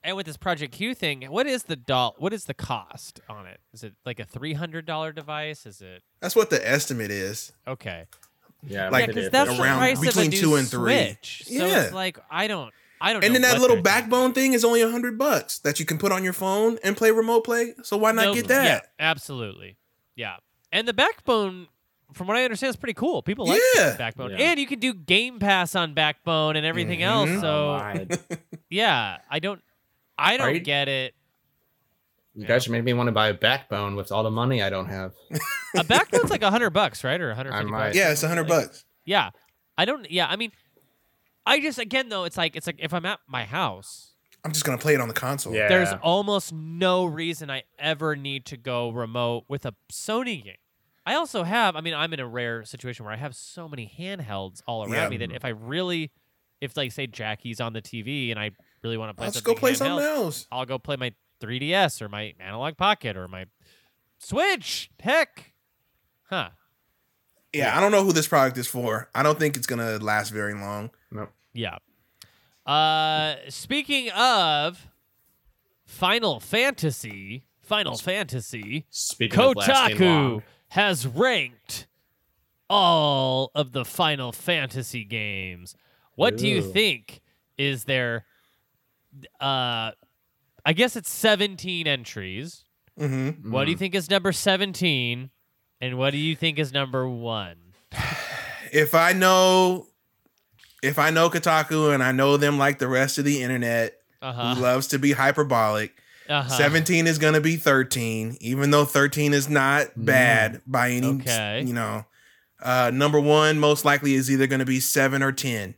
and with this Project Q thing, what is the doll what is the cost on it? Is it like a three hundred dollar device? Is it That's what the estimate is. okay? Yeah. Like, yeah, it because is. that's the around price between of a two and three. Switch. So Yeah. it's like I don't I don't And know then that little they're doing. backbone thing is only a hundred bucks that you can put on your phone and play remote play. So why not Nope. get that? Yeah, absolutely. Yeah. And the backbone, from what I understand, is pretty cool. People like Yeah. backbone. Yeah. And you can do Game Pass on backbone and everything else. Mhm. So Oh, yeah, I don't I don't Are you- get it. You guys made me want to buy a backbone with all the money I don't have. A backbone's like a hundred bucks, right? Or a hundred fifty I might. bucks. Yeah, it's a hundred bucks. Yeah. I don't yeah, I mean I just again though, it's like it's like if I'm at my house, I'm just gonna play it on the console. Yeah. there's almost no reason I ever need to go remote with a Sony game. I also have, I mean, I'm in a rare situation where I have so many handhelds all around Yeah. me that if I really, if like say Jackie's on the TV and I really want to play Let's something go play handheld, something else. I'll go play my 3DS or my Analog Pocket or my Switch. Heck, huh? Yeah, I don't know who this product is for. I don't think it's gonna last very long. Nope. Yeah. Uh, speaking of Final Fantasy, Final Fantasy, Speaking Kotaku long, has ranked all of the Final Fantasy games. What do you think is their uh I guess it's 17 entries. Mm-hmm. What do you think is number 17 and what do you think is number 1? If I know, if I know Kotaku and I know them like the rest of the internet, Uh-huh. who loves to be hyperbolic, uh-huh. 17 is gonna be 13, even though 13 is not bad by any, Mm. Okay. you know. Uh, number one most likely is either gonna be seven or ten.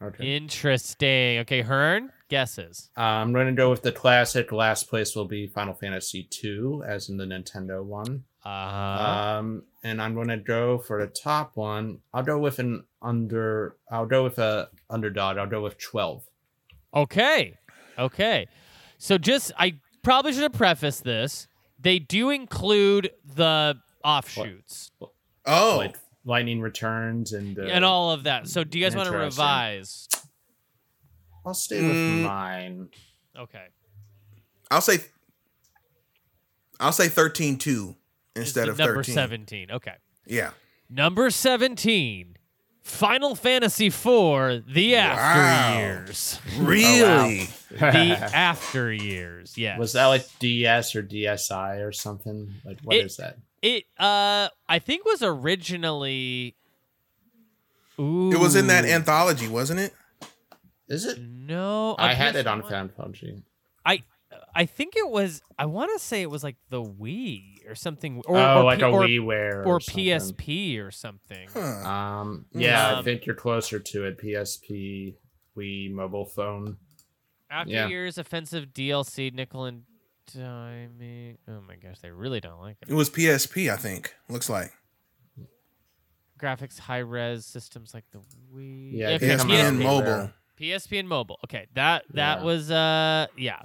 Okay. Interesting. Okay, Hearn, guesses. Uh, I'm going to go with the classic. Last place will be Final Fantasy II, as in the Nintendo one. Uh-huh. Um, and I'm going to go for the top one. I'll go with an under. I'll go with a underdog. I'll go with 12. Okay. Okay. So just I probably should have prefaced this. they do include the offshoots Oh, Like Lightning Returns and uh, and all of that. So do you guys want to revise? I'll stay with Mm. mine. Okay. I'll say I'll say 13 2 instead the of number 13. 17. Okay. Yeah. Number 17. Final Fantasy IV: The After Wow. Years. Really? The After Years. Yes. Was that like DS or DSi or something? Like what It- is that? It uh I think was originally Ooh. It was in that anthology, wasn't it? Is it? No, I had it on PS1. Final Fantasy. I I think it was I want to say it was like the Wii or something or oh, or like P- a or, WiiWare or something. PSP or something. Huh. Um, yeah, I Um, think you're closer to it. PSP, Wii, mobile phone. After Yeah. years offensive DLC nickel and diming. Oh my gosh, they really don't like it. It was PSP, I think. Looks like. Graphics high res systems like the Wii. Yeah, it okay, did PSP and on mobile. WiiWare. PSP and mobile. Okay, that that Yeah. was uh yeah.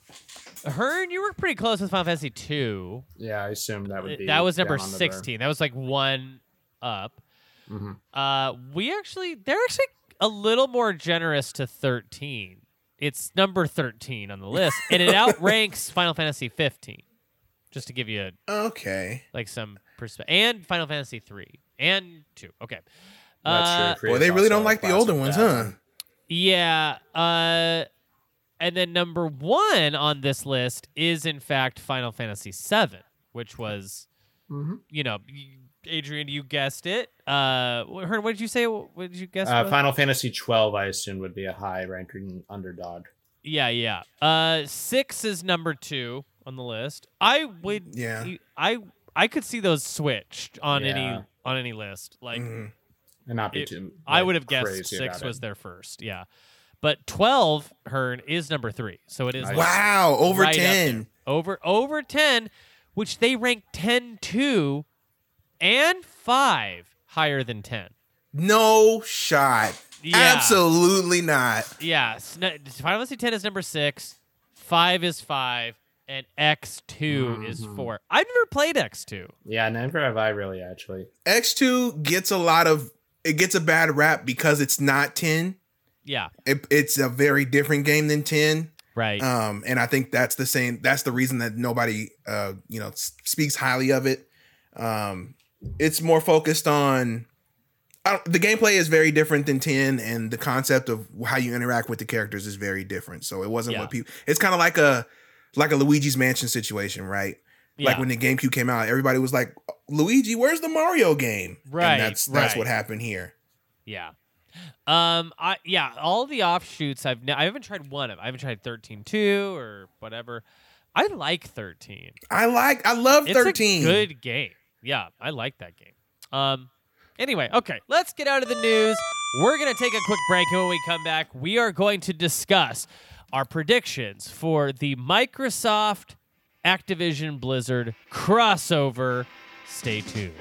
Hearn, you were pretty close with Final Fantasy two. Yeah, I assume that would be. That was number down on sixteen. That was like one up. burn. Mhm. Uh, we actually they're actually a little more generous to thirteen. It's number thirteen on the list, and it outranks Final Fantasy fifteen. Just to give you a Okay. like some perspective, and Final Fantasy three and two. Okay. That's Uh, true. Boy, they really don't like the older ones, that huh? One. Yeah. Uh, and then number one on this list is in fact Final Fantasy VII, which was, Mhm. you know, Adrian, you guessed it. Uh, wh- Hearn, what did you say? What did you guess? Uh, was? Final Fantasy 12, I assume, would be a high ranking underdog. Yeah, yeah. Uh, six is number two on the list. I would. Yeah. I I could see those switched on any on any list. Like Mhm. And not be It- too. I would have guessed six was it. their first. Yeah, but twelve Hearn is number three. So it is Nice. like Wow, over right 10. over over 10 which they rank 10 2 and 5 higher than 10 No shot. Yeah. Absolutely not. yeah Sn- final fantasy 10 is number 6 5 is 5 and x2 is Mhm. 4 i've never played x2 Yeah, never have I really actually. X2 gets a lot of it gets a bad rap because it's not 10. yeah It, it's a very different game than 10. right Um, and I think that's the same. That's the reason that nobody, uh, you know, speaks highly of it. Um, it's more focused on the gameplay is very different than ten, and the concept of how you interact with the characters is very different. So it wasn't Yeah. what people. It's kind of like a like a Luigi's Mansion situation, right? Like when the GameCube came out, everybody was like, "Luigi, where's the Mario game?" Right, And that's that's right. what happened here. Yeah. Um. I yeah. All the offshoots I've I haven't tried one of. I haven't tried thirteen two or whatever. I like thirteen. I like. I love It's thirteen. a good game. Yeah, I like that game. Um. Anyway, okay, let's get out of the news. We're gonna take a quick break, and when we come back, we are going to discuss our predictions for the Microsoft Activision Blizzard crossover. Stay tuned.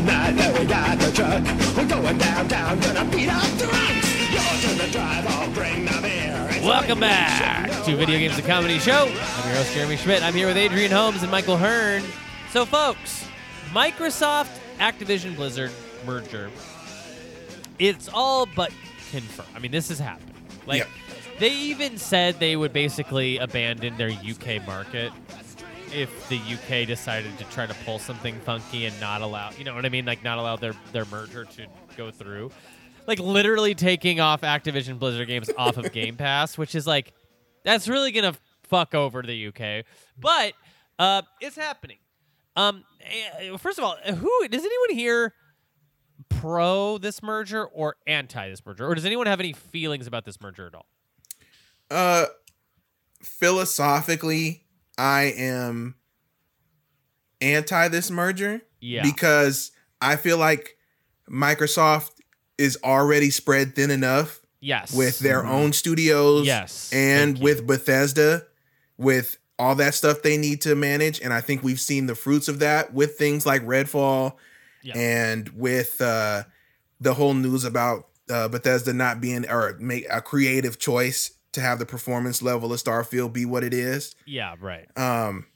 Yeah, we got the truck. We're going downtown, gonna beat up drunks. You're to drive, I'll bring the beer. Welcome back to Video Games the Comedy Show. I'm your host, Jeremy Schmidt. I'm here with Adrian Holmes and Michael Hearn. So, folks, Microsoft Activision Blizzard merger. It's all but confirmed. I mean, this has happened. Like, Yep. they even said they would basically abandon their UK market if the UK decided to try to pull something funky and not allow, you know what I mean? Like, not allow their, their merger to go through. Like, literally taking off Activision Blizzard games off of Game Pass, which is like, that's really going to fuck over the UK. But uh, it's happening. Um, eh, first of all, who does anyone here pro this merger or anti this merger, or does anyone have any feelings about this merger at all? Uh, philosophically, I am anti this merger. Yeah. Because I feel like Microsoft is already spread thin enough Yes. with their own studios Yes. and Thank you. with Bethesda with all that stuff they need to manage, and I think we've seen the fruits of that with things like Redfall Yeah. and with uh, the whole news about uh, Bethesda not being or make a creative choice to have the performance level of Starfield be what it is. Yeah, right. Um,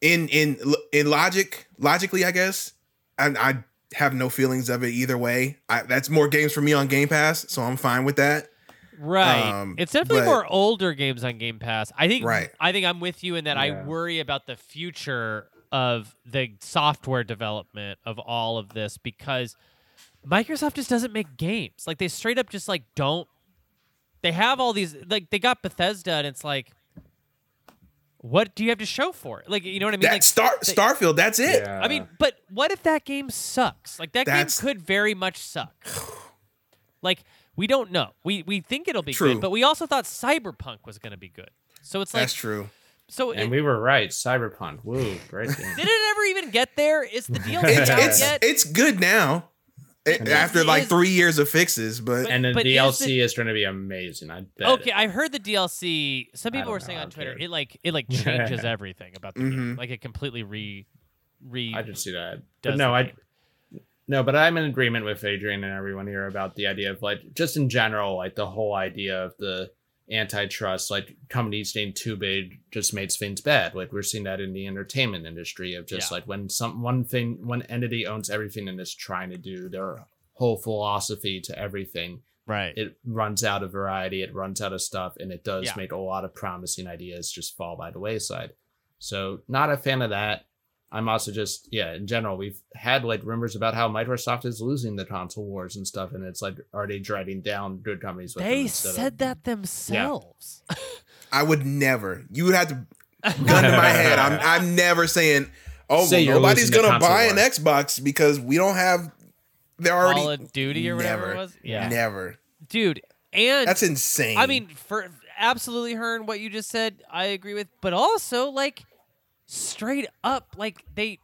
in in in logic, logically, I guess, I, I have no feelings of it either way. I, that's more games for me on Game Pass, so I'm fine with that. Right. Um, it's definitely but- more older games on Game Pass. I think Right. I think I'm with you in that I worry about the future of the software development of all of this because Microsoft just doesn't make games. Like they straight up just like don't they have all these like they got Bethesda and it's like what do you have to show for it? Like you know what I mean? that like Star they- Starfield, that's it. Yeah. I mean, but what if that game sucks? Like that That's- game could very much suck. like we don't know. We we think it'll be True. good, but we also thought Cyberpunk was going to be good. So it's like that's true. so and it, we were right. Cyberpunk. Woo, great game. did it ever even get there? Is the DLC It's out it's yet? it's good now. It- after like is- three years of fixes, but, and the But DLC is going to be amazing. I bet. Okay, I heard the DLC. Some people were don't saying on I Twitter don't it like it like changes everything about the game. Mhm. Like it completely re re. I did see that. But no, I no, but I'm in agreement with Adrian and everyone here about the idea of like just in general, like the whole idea of the antitrust, like companies staying too big just makes things bad. Like we're seeing that in the entertainment industry of just Yeah. like when some one thing one entity owns everything and is trying to do their whole philosophy to everything, right. it runs out of variety, it runs out of stuff, and it does Yeah. make a lot of promising ideas just fall by the wayside. So, not a fan of that. I'm also just, yeah, in general, we've had like rumors about how Microsoft is losing the console wars and stuff, and it's like already driving down good companies. With they instead of- said that themselves. I would never. You would have to gun to my head. I'm I'm never saying, oh, Say well, nobody's gonna console buy an. Xbox because we don't have. They're already Call of Duty or whatever never, it was. Yeah, never. dude. And That's insane. I mean, for absolutely, Hearn, what you just said, I agree with. But also, like, straight up, like they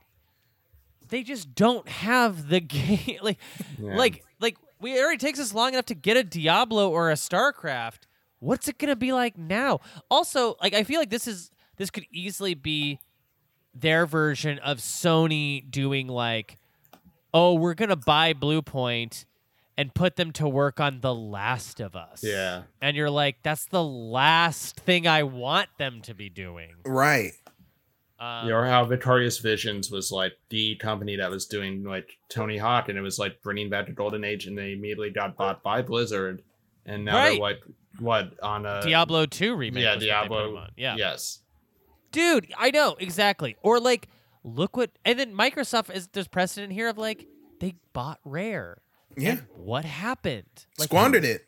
they just don't have the game. like, Yeah. like, like we it already takes us long enough to get a Diablo or a StarCraft. What's it gonna be like now? Also, like, I feel like this is this could easily be their version of Sony doing like, oh, we're gonna buy Bluepoint and put them to work on The Last of Us. Yeah. And you're like, that's the last thing I want them to be doing. right. Um, You know how Vicarious Visions was like the company that was doing like Tony Hawk, and it was like bringing back the golden age, and they immediately got bought by Blizzard, and now Right. they're like what on a Diablo 2 remake. yeah was what they put them Diablo on. Yeah. yes Dude, I know, exactly. Or like, look what. And then Microsoft, is there's precedent here of like, they bought Rare. Yeah. And what happened? Like, Squandered it.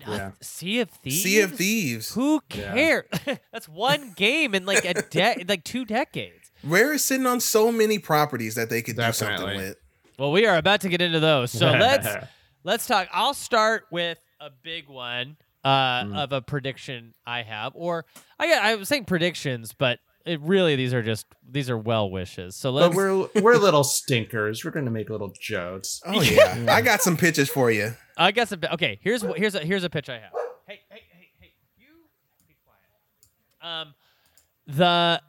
Noth- Yeah. Sea of Thieves? Sea of Thieves. Who Yeah. cares? That's one game in like a de- like two decades. Rare is sitting on so many properties that they could do something with. Well, we are about to get into those. So let's let's talk. I'll start with a big one uh, Mm. of a prediction I have, or I I was saying predictions, but it really these are just these are well wishes. So let's. but we're we're little stinkers we're gonna make little jokes Oh yeah. I got some pitches for you. I guess a bit. Okay, here's what here's a here's a pitch I have. Hey hey hey hey, you be quiet. Um, the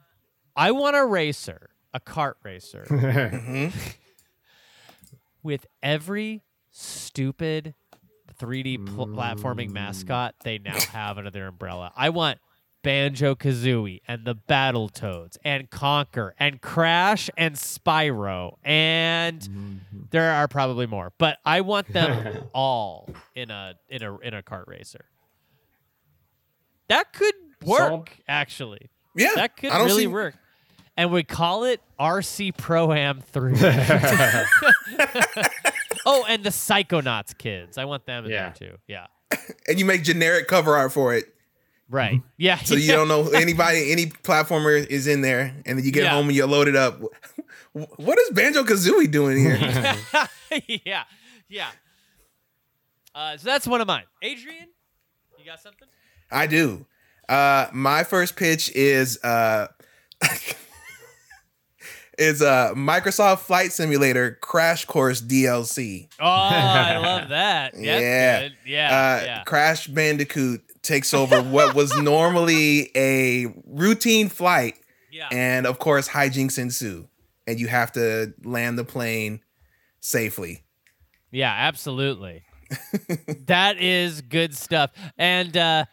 I want a racer, a kart racer. Mhm. with every stupid 3D pl- Mm. platforming mascot they now have under their umbrella. I want Banjo Kazooie and the Battletoads and Conker and Crash and Spyro and Mm-hmm. there are probably more, but I want them all in a in a in a kart racer. That could work Sold. actually. Yeah. That could really see, work. And we call it RC Pro Am 3. oh, and the Psychonauts kids. I want them in Yeah. there too. Yeah. And you make generic cover art for it. Right. Yeah. So you don't know anybody, any platformer is in there, and then you get Yeah. home and you load it up. What is Banjo Kazooie doing here? yeah. Yeah. Uh, so that's one of mine. Adrian, you got something? I do. Uh, my first pitch is uh, is uh, Microsoft Flight Simulator Crash Course DLC. Oh, I love that. Yep, Yeah. good. Yeah. uh, yeah. Crash Bandicoot takes over what was normally a routine flight, Yeah. and of course hijinks ensue, and you have to land the plane safely. Yeah, absolutely. that is good stuff. And uh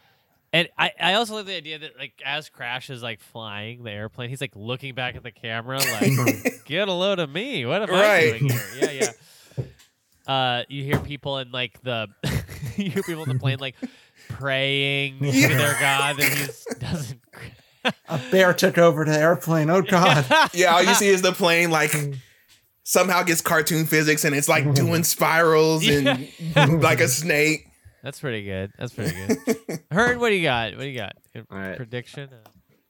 and I, I also like the idea that like as Crash is like flying the airplane, he's like looking back at the camera like get a load of me. What am I doing here? Yeah, yeah. Uh you hear people in like the you hear people in the plane like praying to their god that he doesn't A bear took over the airplane. Oh God. Yeah, all you see is the plane like somehow gets cartoon physics, and it's like doing spirals and like a snake. That's pretty good. That's pretty good. Hearn what do you got? What do you got? All right. Prediction?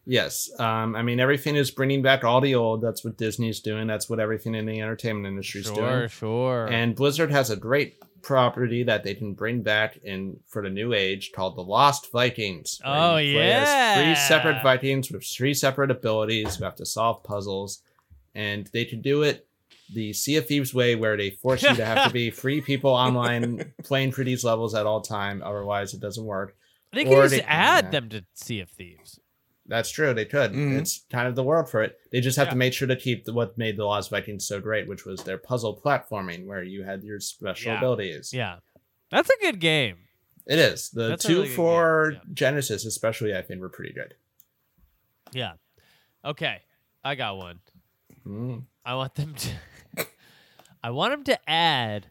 Yes. Um, I mean, everything is bringing back all the old. That's what Disney's doing. That's what everything in the entertainment industry is Sure, doing. sure. And Blizzard has a great property that they can bring back in for the new age called the Lost Vikings. Oh, as Three separate Vikings with three separate abilities who have to solve puzzles, and they can do it the Sea of Thieves way, where they force you to have to be free people online playing for these levels at all time. Otherwise, it doesn't work. They can Or just they- add yeah. them to Sea of Thieves. That's true. They could. Mhm. It's kind of the world for it. They just have Yeah. to make sure to keep the, what made the Lost Vikings so great, which was their puzzle platforming, where you had your special Yeah. abilities. Yeah. That's a good game. It is. The That's two really for yeah. Genesis, especially, I think, were pretty good. Yeah. Okay. I got one. Mm. I want them to I want them to add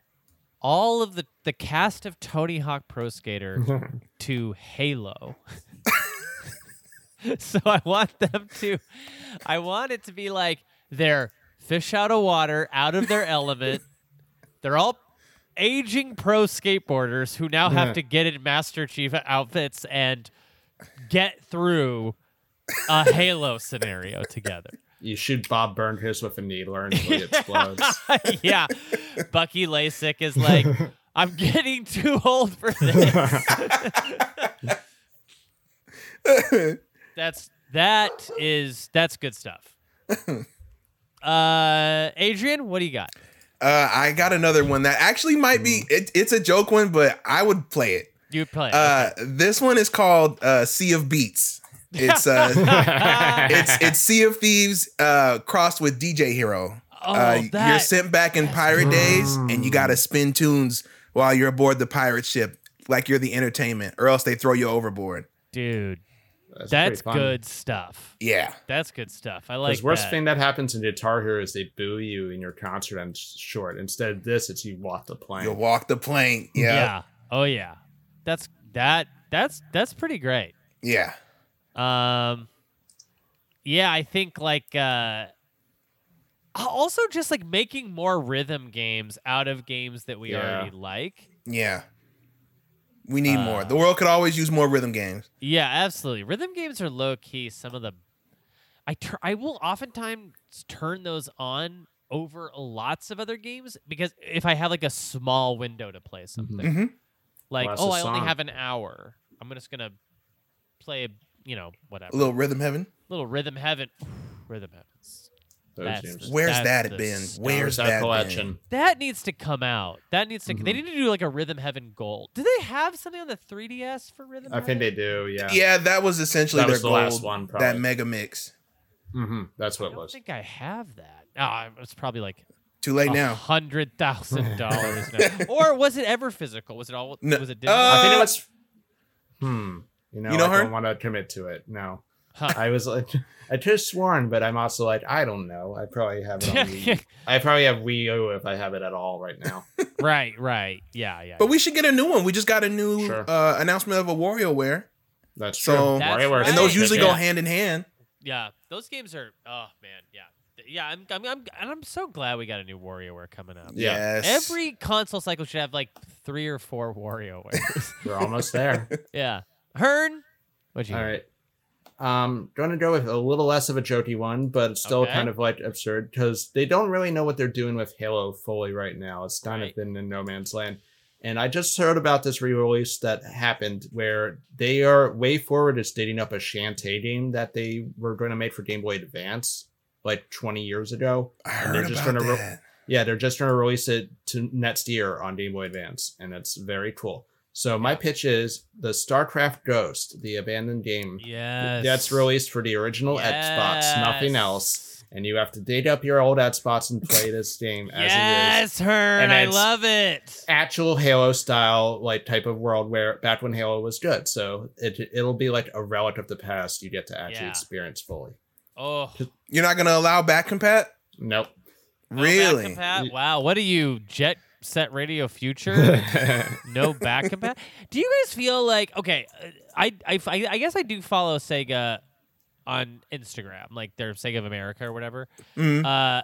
all of the the cast of Tony Hawk Pro Skater to Halo. so I want them to I want it to be like they're fish out of water, out of their element. They're all aging pro skateboarders who now have to get in Master Chief outfits and get through a Halo scenario together. You shoot Bob Burnquist with a needler until he explodes. yeah. Bucky Lasek is like, I'm getting too old for this. That's that is that's good stuff. Uh Adrian, what do you got? Uh, I got another one that actually might be it, it's a joke one, but I would play it. You play. Uh, this one is called uh, Sea of Beats. It's uh, it's it's Sea of Thieves uh, crossed with DJ Hero. oh, uh, you're sent back in pirate days, and you gotta spin tunes while you're aboard the pirate ship, like you're the entertainment, or else they throw you overboard. dude. That's, That's good stuff. Yeah, That's good stuff. I like Because worst that. thing that happens in Guitar Hero is they boo you in your concert and short. Instead of this, it's you walk the plane. you'll walk the plane. Yeah, yeah. Oh yeah. That's that that's that's pretty great. yeah. Um, yeah, I think like uh, also just like making more rhythm games out of games that we Yeah. already like. yeah. We need Uh, more. The world could always use more rhythm games. Yeah, absolutely. Rhythm games are low key. Some of the I tur- I will oftentimes turn those on over lots of other games because if I have like a small window to play something, Mhm. like Well, that's oh, a I only have an hour, I'm just gonna play, you know, whatever, A little rhythm heaven. little rhythm heaven, rhythm heavens. Those That's games. the- Where's that's that the been? Where's that, that collection? been? That needs to come out. That needs to. They Mhm. need to do like a Rhythm Heaven Gold. Do they have something on the 3DS for Rhythm? I think they do. Yeah. Yeah, that was essentially That their was the goal. last one, that mega mix. Mm-hmm. That's I what it was. I don't think I have that. No, it's probably like Too late a now. hundred thousand dollars. Or was it ever physical? Was it all? No, Was it digital? uh, I think it was. Hmm. You know, You know I her? don't want to commit to it. No. Huh. I was like, I just sworn, but I'm also like, I don't know. I probably have it on Wii. I probably have Wii U if I have it at all right now. right, right. Yeah, yeah. But we should get a new one. We just got a new Sure. uh, announcement of a WarioWare, That's true. So- That's WarioWare right. and those usually good, go hand in hand. yeah, those games are. Oh man, yeah, yeah. I'm, I'm, I'm, and I'm so glad we got a new WarioWare coming up. Yeah. Yes. Every console cycle should have like three or four WarioWares. We're almost there. yeah. Hearn, what'd you? All get? right. Um, going to go with a little less of a jokey one, but it's still Okay. kind of like absurd because they don't really know what they're doing with Halo fully right now. It's kind Right. of been in no man's land. And I just heard about this re-release that happened where they are WayForward is dating up a Shantae game that they were going to make for Game Boy Advance like 20 years ago. I And they're just about gonna ro- that. Yeah, they're just going to release it to next year on Game Boy Advance, and it's very cool. So my pitch is the StarCraft Ghost, the abandoned game. Yes. That's released for the original Xbox, nothing else. And you have to date up your old Xbox and play this game as it is. Yes, Hearn. And I love it. Actual Halo style, like type of world where back when Halo was good. So it it'll be like a relic of the past you get to actually Yeah. experience fully. Oh, You're not gonna allow back compat? Nope. no Really? back compat? Wow. What are you, Jet Set Radio Future? no back compat. Do you guys feel like okay? uh, I, I I I guess I do follow Sega on Instagram, like their Sega of America or whatever. Mhm. Uh,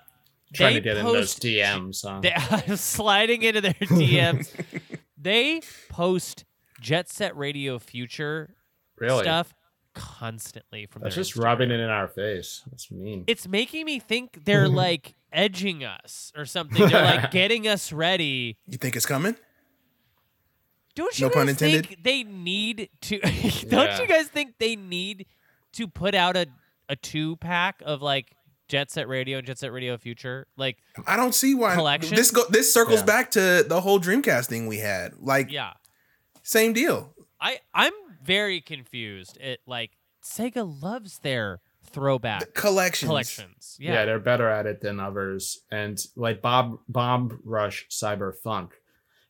Trying they to get in those post- DMs. Huh? They, I'm sliding into their DMs. they post Jet Set Radio Future really? stuff constantly from That's their just Instagram. rubbing it in our face. That's mean. It's making me think they're like edging us or something. They're like getting us ready. You think it's coming? Don't you No guys pun intended. think they need to? don't Yeah. you guys think they need to put out a a two pack of like Jet Set Radio and Jet Set Radio Future? Like, I don't see why. Collection? This go. This circles Yeah. back to the whole Dreamcast thing we had. Like yeah, same deal. I I'm very confused. It like Sega loves their throwback Collections. collections. yeah. Yeah, they're better at it than others. And like Bob Bomb Rush Cyber Funk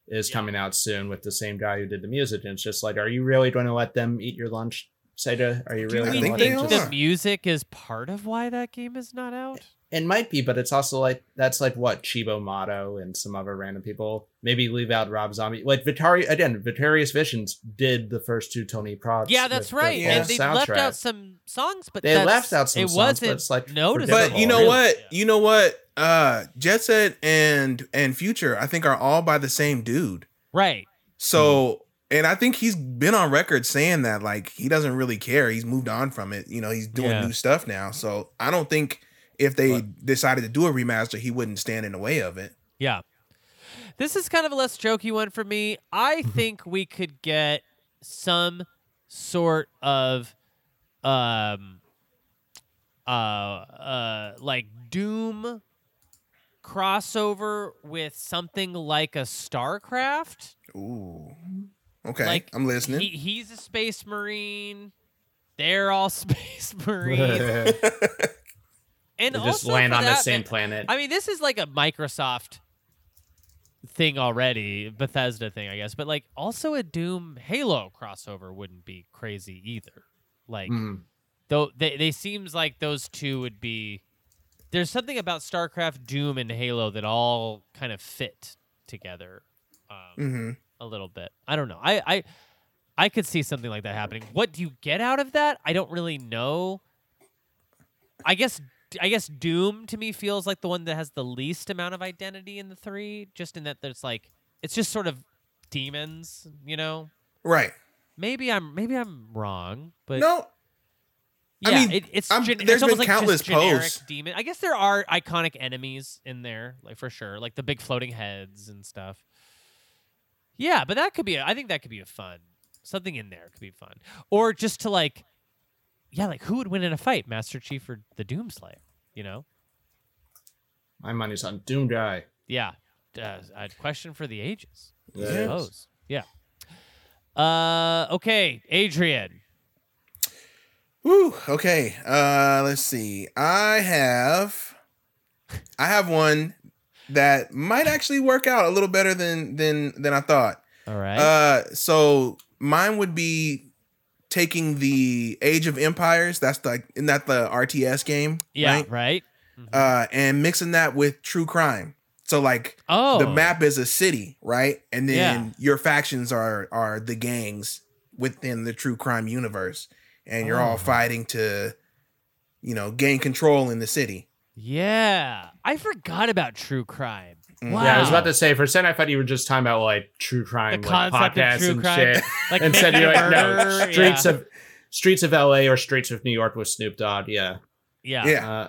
is Yeah. coming out soon with the same guy who did the music. And it's just like, are you really going to let them eat your lunch, Sega? Are you Do really we going think let they them just the music is part of why that game is not out? It might be, but it's also like that's like what Chibo Motto and some other random people. Maybe leave out Rob Zombie. Like Vitari again, Vicarious Visions did the first two Tony prods. Yeah, that's the right. Yeah. And they left out some songs, but They left out some it songs, but wasn't it's, like, noticeable. But you know really. what? Yeah. You know what? Uh, Jet Set and and Future, I think, are all by the same dude. Right. So, and I think he's been on record saying that like he doesn't really care. He's moved on from it. You know, he's doing Yeah. new stuff now. So I don't think if they decided to do a remaster, he wouldn't stand in the way of it. Yeah. This is kind of a less jokey one for me. I think we could get some sort of um uh uh like Doom crossover with something like a StarCraft. Ooh. Okay, Like I'm listening. He, he's a space marine. They're all space marines. and They also just land on the same planet. I mean, this is like a Microsoft thing already, Bethesda thing, I guess. But like, also a Doom Halo crossover wouldn't be crazy either. Like, Mm. though they they seems like those two would be. There's something about StarCraft, Doom, and Halo that all kind of fit together. Um, hmm a little bit. I don't know. I, I I could see something like that happening. What do you get out of that? I don't really know. I guess I guess Doom to me feels like the one that has the least amount of identity in the three, just in that there's like it's just sort of demons, you know. Right. Maybe I'm maybe I'm wrong, but no, I mean, it, it's I'm- gen- there's it's almost been like countless posts. demon. I guess there are iconic enemies in there, like for sure, like the big floating heads and stuff. Yeah, but that could be. A, I think that could be a fun something in there could be fun, or just to like, yeah, like who would win in a fight, Master Chief or the Doomslayer? You know? My money's on Doom Guy. Yeah, uh, a question for the ages. I Yes. suppose. Yeah. Uh, okay, Adrian. Woo. Okay. Uh, let's see. I have, I have one that might actually work out a little better than than than I thought. All right. Uh, so mine would be taking the Age of Empires. That's like isn't that the RTS game? yeah. Right. Right. Uh, and mixing that with true crime. So like Oh. the map is a city, right? And then Yeah. your factions are are the gangs within the true crime universe, and you're all Oh. fighting to, you know, gain control in the city. Yeah, I forgot about true crime. Wow. Yeah, I was about to say for a second I thought you were just talking about like true crime, the like podcasts true and crime, shit. like Instead making you're like, no, streets yeah. of streets of LA or streets of New York with Snoop Dogg. Yeah. yeah, Yeah. Uh,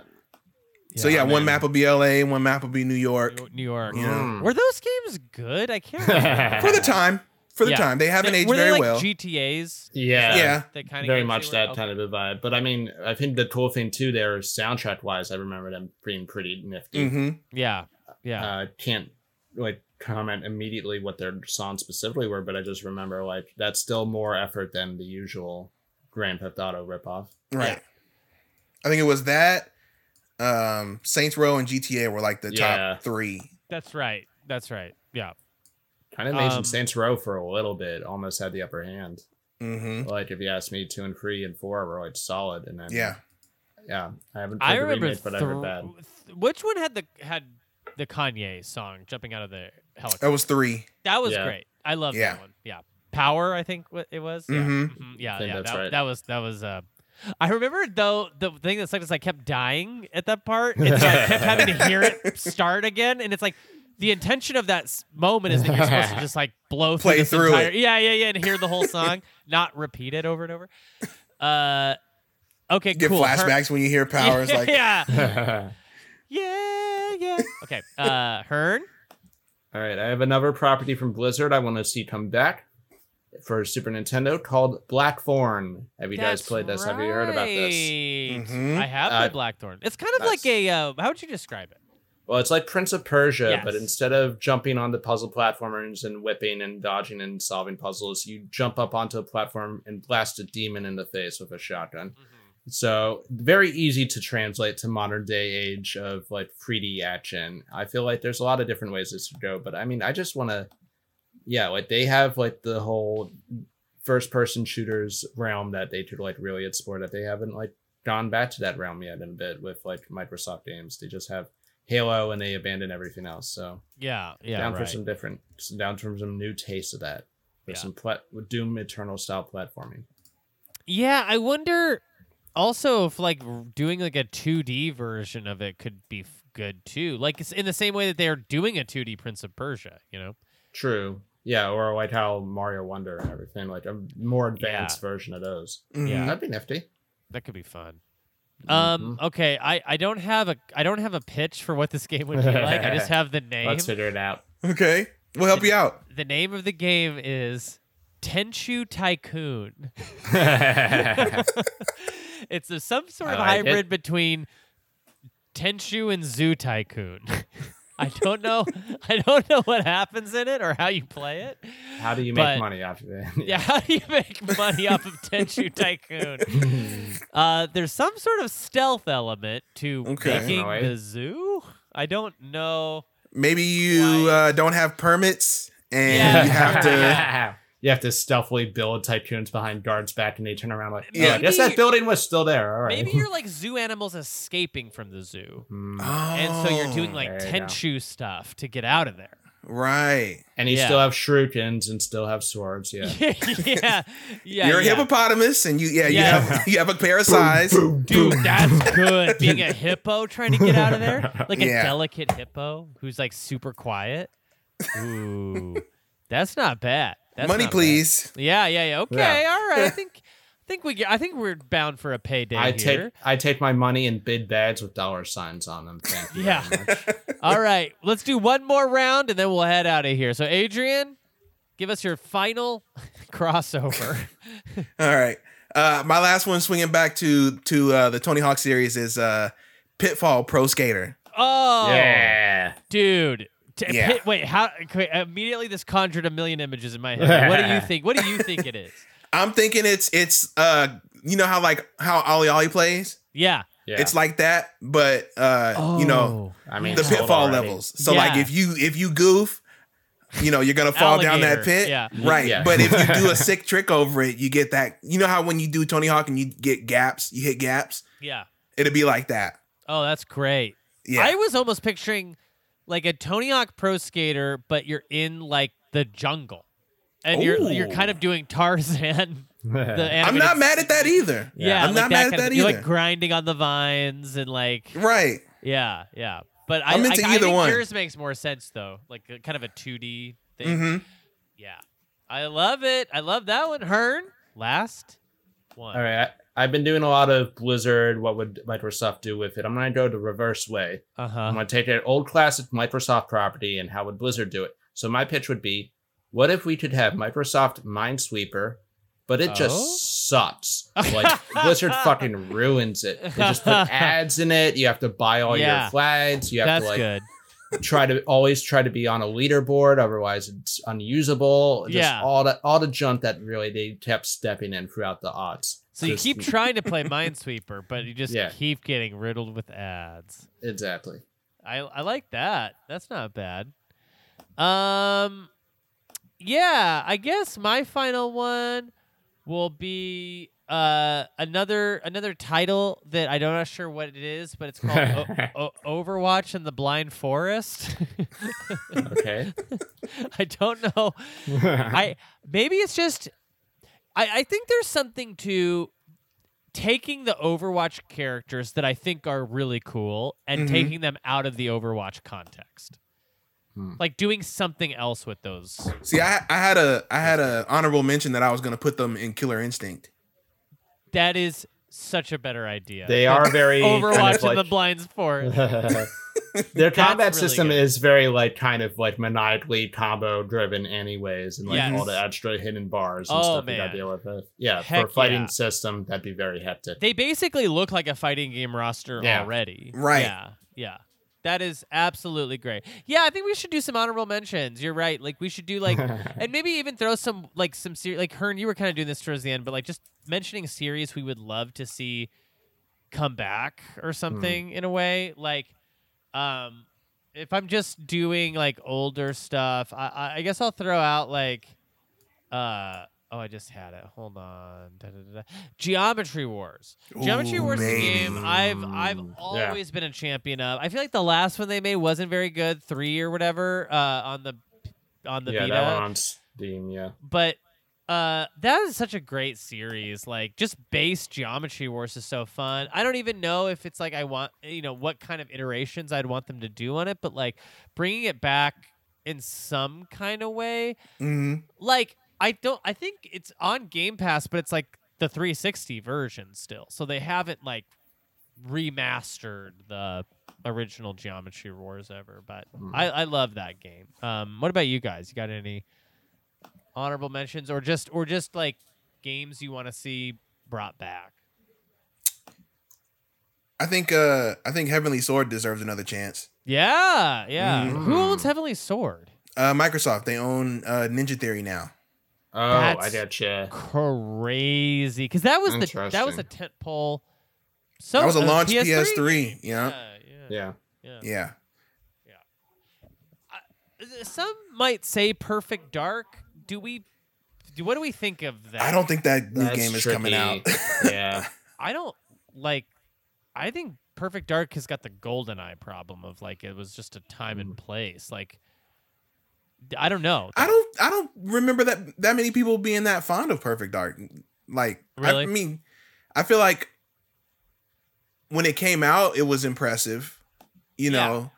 so yeah, one map will be L.A., one map will be New York. New York. You know, mm. Were those games good? I can't remember. for the time, for the Yeah. time, they haven't They- aged were they very like well. GTA's. Yeah. Yeah. that kind of very much that kind of a vibe. But I mean, I think the cool thing too there is soundtrack wise, I remember them being pretty nifty. hmm Yeah, yeah. Uh, can't like comment immediately what their songs specifically were, but I just remember like that's still more effort than the usual Grand Theft Auto ripoff. Right. I think it was that. Um, Saints Row and GTA were like the Yeah. top three. That's right. That's right. Yeah. Kind of made Um, Saints Row for a little bit almost had the upper hand. Mm-hmm. Like if you ask me, two and three and four were like solid, and then Yeah. yeah, I haven't played I the remember. remake, but I heard thr- bad. th- which one had the had the Kanye song jumping out of the helicopter? That was three. That was Yeah. great. I love Yeah. that one. Yeah. Power, I think it was. Yeah. Mhm. Mhm. Yeah. I think yeah. that's that, right. that was that was uh I remember though the thing that sucked is I kept dying at that part, and I kept having to hear it start again, and it's like the intention of that moment is that you're supposed to just like blow through Play this through entire, it. yeah, yeah, yeah, and hear the whole song, not repeat it over and over. Uh, okay, Get cool. Her- flashbacks when you hear powers. Like yeah, yeah, yeah. Okay, uh, Hearn. All right, I have another property from Blizzard I want to see come back for Super Nintendo called Blackthorne. Have you guys played this? Have you heard about this? right. Mhm. I have Uh, Blackthorne. It's kind of nice. like a. Uh, how would you describe it? Well, it's like Prince of Persia, but instead of jumping onto puzzle platformers and whipping and dodging and solving puzzles, you jump up onto a platform and blast a demon in the face with a shotgun. So very easy to translate to modern day age of like 3D action. I feel like there's a lot of different ways this could go, but I mean, I just want to, yeah, like they have like the whole first person shooters realm that they could like really explore that they haven't like gone back to that realm yet in a bit with like Microsoft games. They just have Halo and they abandon everything else. So Yeah, yeah, down right. for some different, down for some new taste of that. For Yeah. some plat- Doom Eternal style platforming. Yeah, I wonder also if like doing like a 2D version of it could be f- good too. Like it's in the same way that they're doing a 2D Prince of Persia, you know? True. Yeah, or like how Mario Wonder and everything, like a more advanced version of those. mhm. Yeah. That'd be nifty. That could be fun. Mm-hmm. Um okay, I I don't have a I don't have a pitch for what this game would be like. I just have the name. Let's figure it out. Okay. We'll help you out. The name of the game is Tenchu Tycoon. it's a, some sort I of like it. hybrid between Tenchu and Zoo Tycoon. I don't know. I don't know what happens in it or how you play it. How do you make But- money after that? Yeah, how do you make money off of Tenchu Tycoon? Uh, there's some sort of stealth element to Okay. making Definitely. the zoo. I don't know. Maybe you uh, don't have permits and Yeah. you have to. You have to stealthily build tycoons behind guards back, and they turn around like, Yeah. yeah, I guess that building was still there. All right. Maybe you're like zoo animals escaping from the zoo. Hmm. And so you're doing like there you go. Tenchu stuff to get out of there. right. and you Yeah. still have shurikens and still have swords. Yeah. yeah, yeah. You're a yeah. hippopotamus, and you yeah, you Yeah. have you have a pair of sais. Dude, that's good. Being a hippo trying to get out of there, like a Yeah. delicate hippo who's like super quiet. Ooh, that's not bad. That's Money, not bad. please. Yeah, yeah, yeah. Okay, Yeah. all right. I think, I think we, get, I think we're bound for a payday I here. take I take my money in bid bags with dollar signs on them. Thank you. Yeah. very much. all right, let's do one more round and then we'll head out of here. So, Adrian, give us your final crossover. All right. Uh, my last one, swinging back to to uh, the Tony Hawk series, is uh, Pitfall Pro Skater. Oh, Yeah. dude. T- Yeah. pit- wait, how? Okay, immediately, this conjured a million images in my head. what do you think? What do you think it is? I'm thinking it's it's uh, you know how like how OlliOlli plays. Yeah. Yeah. It's like that, but uh, you know I mean, the it's pitfall already. levels. So like if you if you goof, you know you're gonna fall down that pit. yeah. Right. Yeah. But if you do a sick trick over it, you get that. You know how when you do Tony Hawk and you get gaps, you hit gaps. yeah. It'll be like that. Oh, that's great. Yeah. I was almost picturing like a Tony Hawk Pro Skater, but you're in like the jungle, and you're you're kind of doing Tarzan. The I'm not mad at that either. Yeah, I'm like not mad kind at of- that You're like grinding on the vines and like right. yeah, yeah. But I, I'm I, into I either think one. yours makes more sense though, like a, kind of a 2D thing. Mm-hmm. Yeah, I love it. I love that one. Hearn, last one. All right. I've been doing a lot of Blizzard. What would Microsoft do with it? I'm going to go the reverse way. Uh I'm going to take an old classic Microsoft property and how would Blizzard do it? So my pitch would be, what if we could have Microsoft Minesweeper, but it just Oh? sucks. Like Blizzard fucking ruins it. They just put ads in it. You have to buy all Yeah. your flags. You have That's to like good. try to always try to be on a leaderboard, otherwise it's unusable. Just Yeah. all the all the junk that really they kept stepping in throughout the odds. So you keep trying to play Minesweeper, but you just Yeah. keep getting riddled with ads. exactly. I I like that. That's not bad. Um yeah, I guess my final one will be uh another another title that I don't not sure what it is, but it's called o- o- Overwatch and the Blind Forest. Okay. I don't know. I maybe it's just I, I think there's something to taking the Overwatch characters that I think are really cool and Mhm. taking them out of the Overwatch context. Hmm. Like doing something else with those. See, I, I had a I had a honorable mention that I was gonna put them in Killer Instinct. That is such a better idea. they are very kind Overwatch of and the like- Blinds Forest. Their combat really system good. is very like kind of like maniacally combo driven anyways and like Yes. all the extra hidden bars and Oh, stuff you gotta deal with it. Yeah, Heck for a fighting yeah. system that'd be very hectic. They basically look like a fighting game roster Yeah. already. Right. Yeah. Yeah. That is absolutely great. Yeah, I think we should do some honorable mentions. You're right. Like we should do like and maybe even throw some like some series like Hearn, you were kind of doing this towards the end, but like just mentioning series we would love to see come back or hmm. something in a way. Like um if I'm just doing like older stuff, I I, I guess I'll throw out like uh oh I just had it. Hold on. Da, da, da, da. Geometry Wars. Geometry Ooh, Wars is a game I've I've always been a champion of. I feel like the last one they made wasn't very good, three or whatever, uh, on the on the yeah, Vita. that one on Steam, yeah. But uh, that is such a great series. Like just base Geometry Wars is so fun. I don't even know if it's like I want you know what kind of iterations I'd want them to do on it, but like bringing it back in some kind of way hmm like I don't I think it's on Game Pass, but it's like the 360 version still. So they haven't like remastered the original Geometry Wars ever. But Hmm. I, I love that game. Um, what about you guys? You got any honorable mentions or just or just like games you want to see brought back? I think uh I think Heavenly Sword deserves another chance. Yeah, yeah. Mm. Who owns Heavenly Sword? Uh Microsoft, they own uh Ninja Theory now. Oh, I That's- gotcha. Crazy, because that was the that was a Interesting. tent pole. So that was a uh, launch PS3? PS3, yeah. Yeah, yeah, Yeah. yeah. Yeah. Some might say Perfect Dark. Do we? Do, what do we think of that? I don't think that new That's game is coming out. yeah. I don't like. I think Perfect Dark has got the GoldenEye problem of like it was just a time Mm. and place. Like, I don't know. I don't I don't remember that that many people being that fond of Perfect Dark. Like Really? I mean, I feel like when it came out, it was impressive, you Yeah. know,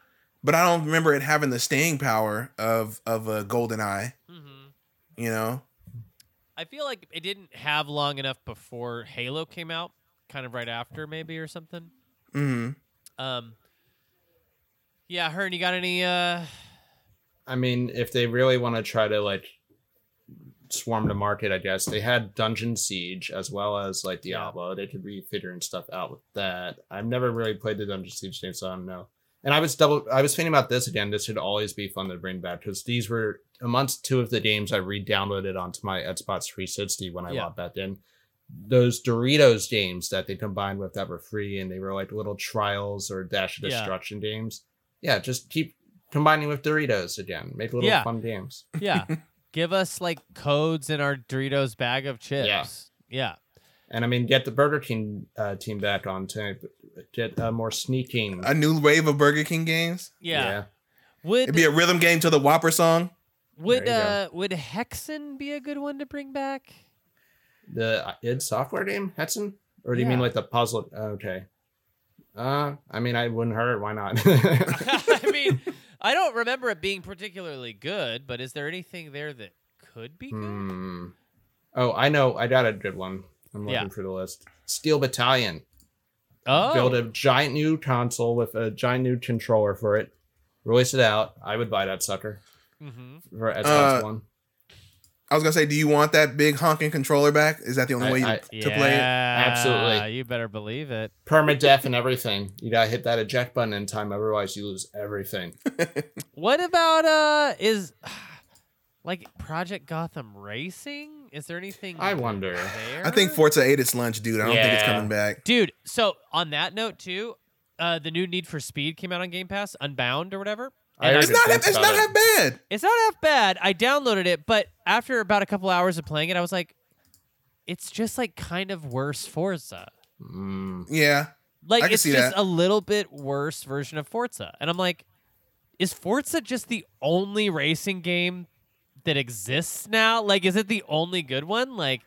but I don't remember it having the staying power of of a GoldenEye, hmm you know. I feel like it didn't have long enough before Halo came out, kind of right after maybe or something. hmm Um. Yeah, Hearn, you got any? uh I mean, if they really want to try to like swarm the market, I guess they had Dungeon Siege as well as like Diablo. They could be figuring stuff out with that. I've never really played the Dungeon Siege game, so I don't know. And I was double. I was thinking about this again. This should always be fun to bring back because these were amongst two of the games I re-downloaded onto my Xbox 360 when I Yeah. logged back in. Those Doritos games that they combined with that were free, and they were like little trials or Dash of Yeah. Destruction games. Yeah, just keep combining with Doritos again. Make little Yeah. fun games. Yeah, give us like codes in our Doritos bag of chips. Yeah. Yeah. And I mean, get the Burger King uh, team back on to get uh, more sneaking. A new wave of Burger King games. Yeah. Would It'd be a rhythm game to the Whopper song. would There you uh would Hexen be a good one to bring back? The uh, id Software game, Hexen, Or do you mean like the puzzle? Okay. Uh, I mean, I wouldn't hurt. Why not? I mean, I don't remember it being particularly good, but is there anything there that could be good? Hmm. Oh, I know. I got a good one. I'm looking Yeah. for the list. Steel Battalion. Oh, Build a giant new console with a giant new controller for it. Release it out. I would buy that sucker hmm for Xbox Uh, One. I was gonna say, do you want that big honking controller back? Is that the only I- way you, I- to play it? Absolutely. You better believe it. Permadeath and everything. You gotta hit that eject button in time, otherwise you lose everything. What about uh is like Project Gotham Racing? Is there anything I wonder. there? I think Forza ate its lunch, dude. I don't think it's coming back. Dude, so on that note too, uh the new Need for Speed came out on Game Pass, Unbound or whatever. And It's not. It's about not it. half bad. It's not half bad. I downloaded it, but after about a couple hours of playing it, I was like, it's just like kind of worse Forza. Mm. Yeah. Like I can it's see just that. a little bit worse version of Forza. And I'm like, is Forza just the only racing game that exists now? Like, is it the only good one? Like,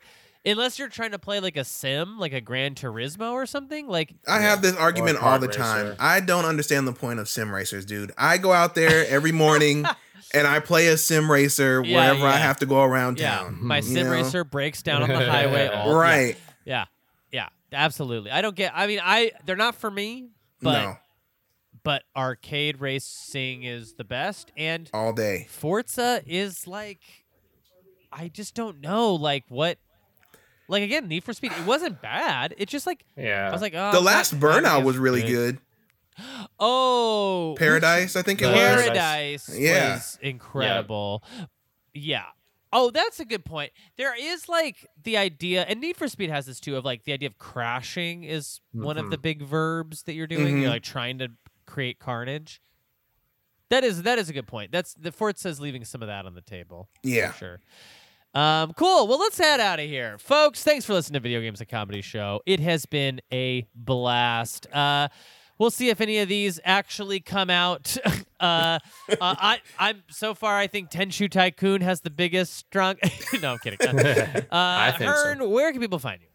unless you're trying to play like a sim, like a Gran Turismo or something, like I have this argument all the racer. time. I don't understand the point of sim racers, dude. I go out there every morning and I play a sim racer Yeah, wherever I have to go around yeah, town. my sim know? racer breaks down on the highway. All, yeah. Right. Yeah, yeah, absolutely. I don't get. I mean, I they're not for me, but no. But arcade racing is the best, and All day. Forza is like, I just don't know, like what, like again, Need for Speed. It wasn't bad. It's just like Yeah. I was like, oh, The last burnout was really good. Oh, Paradise, I think it The was. Paradise Yeah. was incredible. Yeah. Oh, that's a good point. There is like the idea, and Need for Speed has this too, of like the idea of crashing is one of the big verbs that you're doing. Mhm. You're like trying to create carnage. That is that is a good point. That's the Forza's leaving some of that on the table. Yeah. For sure. Um, cool. Well, let's head out of here, folks. Thanks for listening to Video Games a Comedy Show. It has been a blast. Uh, we'll see if any of these actually come out. uh, uh, I, I'm so far. I think Tenchu Tycoon has the biggest strong. no, I'm kidding. Uh, I think so. Hearn, where can people find you?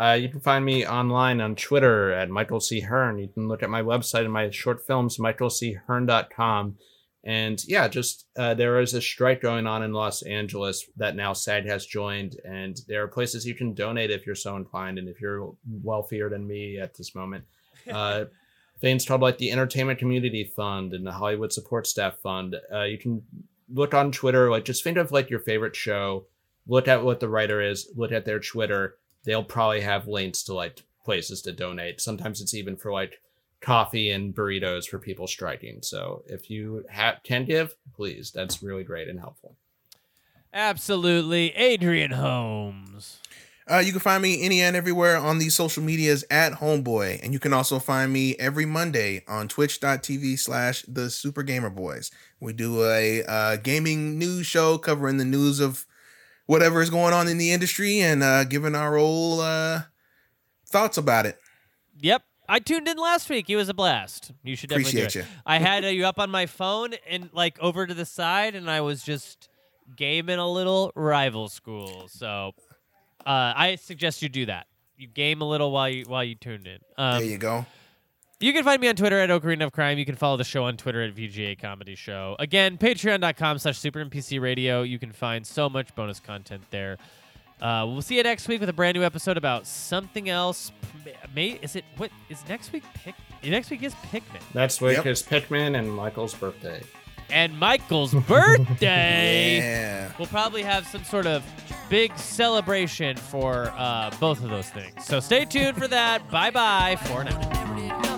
Uh, you can find me online on Twitter at Michael C. Hearn. You can look at my website and my short films, michaelchearn.com. And yeah, just uh, there is a strike going on in Los Angeles that now SAG has joined, and there are places you can donate if you're so inclined, and if you're wealthier than me at this moment. Uh, things called like the Entertainment Community Fund and the Hollywood Support Staff Fund. Uh, you can look on Twitter, like just think of like your favorite show, look at what the writer is, look at their Twitter. They'll probably have links to like places to donate. Sometimes it's even for like coffee and burritos for people striking. So if you ha- can give, please, that's really great and helpful. Absolutely, Adrian Holmes. Uh, you can find me any and everywhere on these social medias at holmboi. And you can also find me every Monday on twitch.tv slash the Super Gamer Boys. We do a uh, gaming news show covering the news of whatever is going on in the industry and uh, giving our old uh, thoughts about it. Yep. I tuned in last week. It was a blast. You should definitely Appreciate do you. I had uh, you up on my phone and like over to the side, and I was just gaming a little rival school. So uh, I suggest you do that. You game a little while you while you tuned in. Um, there you go. You can find me on Twitter at Ocarina of Crime. You can follow the show on Twitter at VGA Comedy Show. Again, patreon.com slash Super NPC Radio. You can find so much bonus content there. Uh, we'll see you next week with a brand new episode about something else. May, is it what is next week? Pick next week is Pikmin Next week Yep. is Pikmin and Michael's birthday. and Michael's birthday. Yeah. We'll probably have some sort of big celebration for uh, both of those things. So stay tuned for that. Bye bye for now.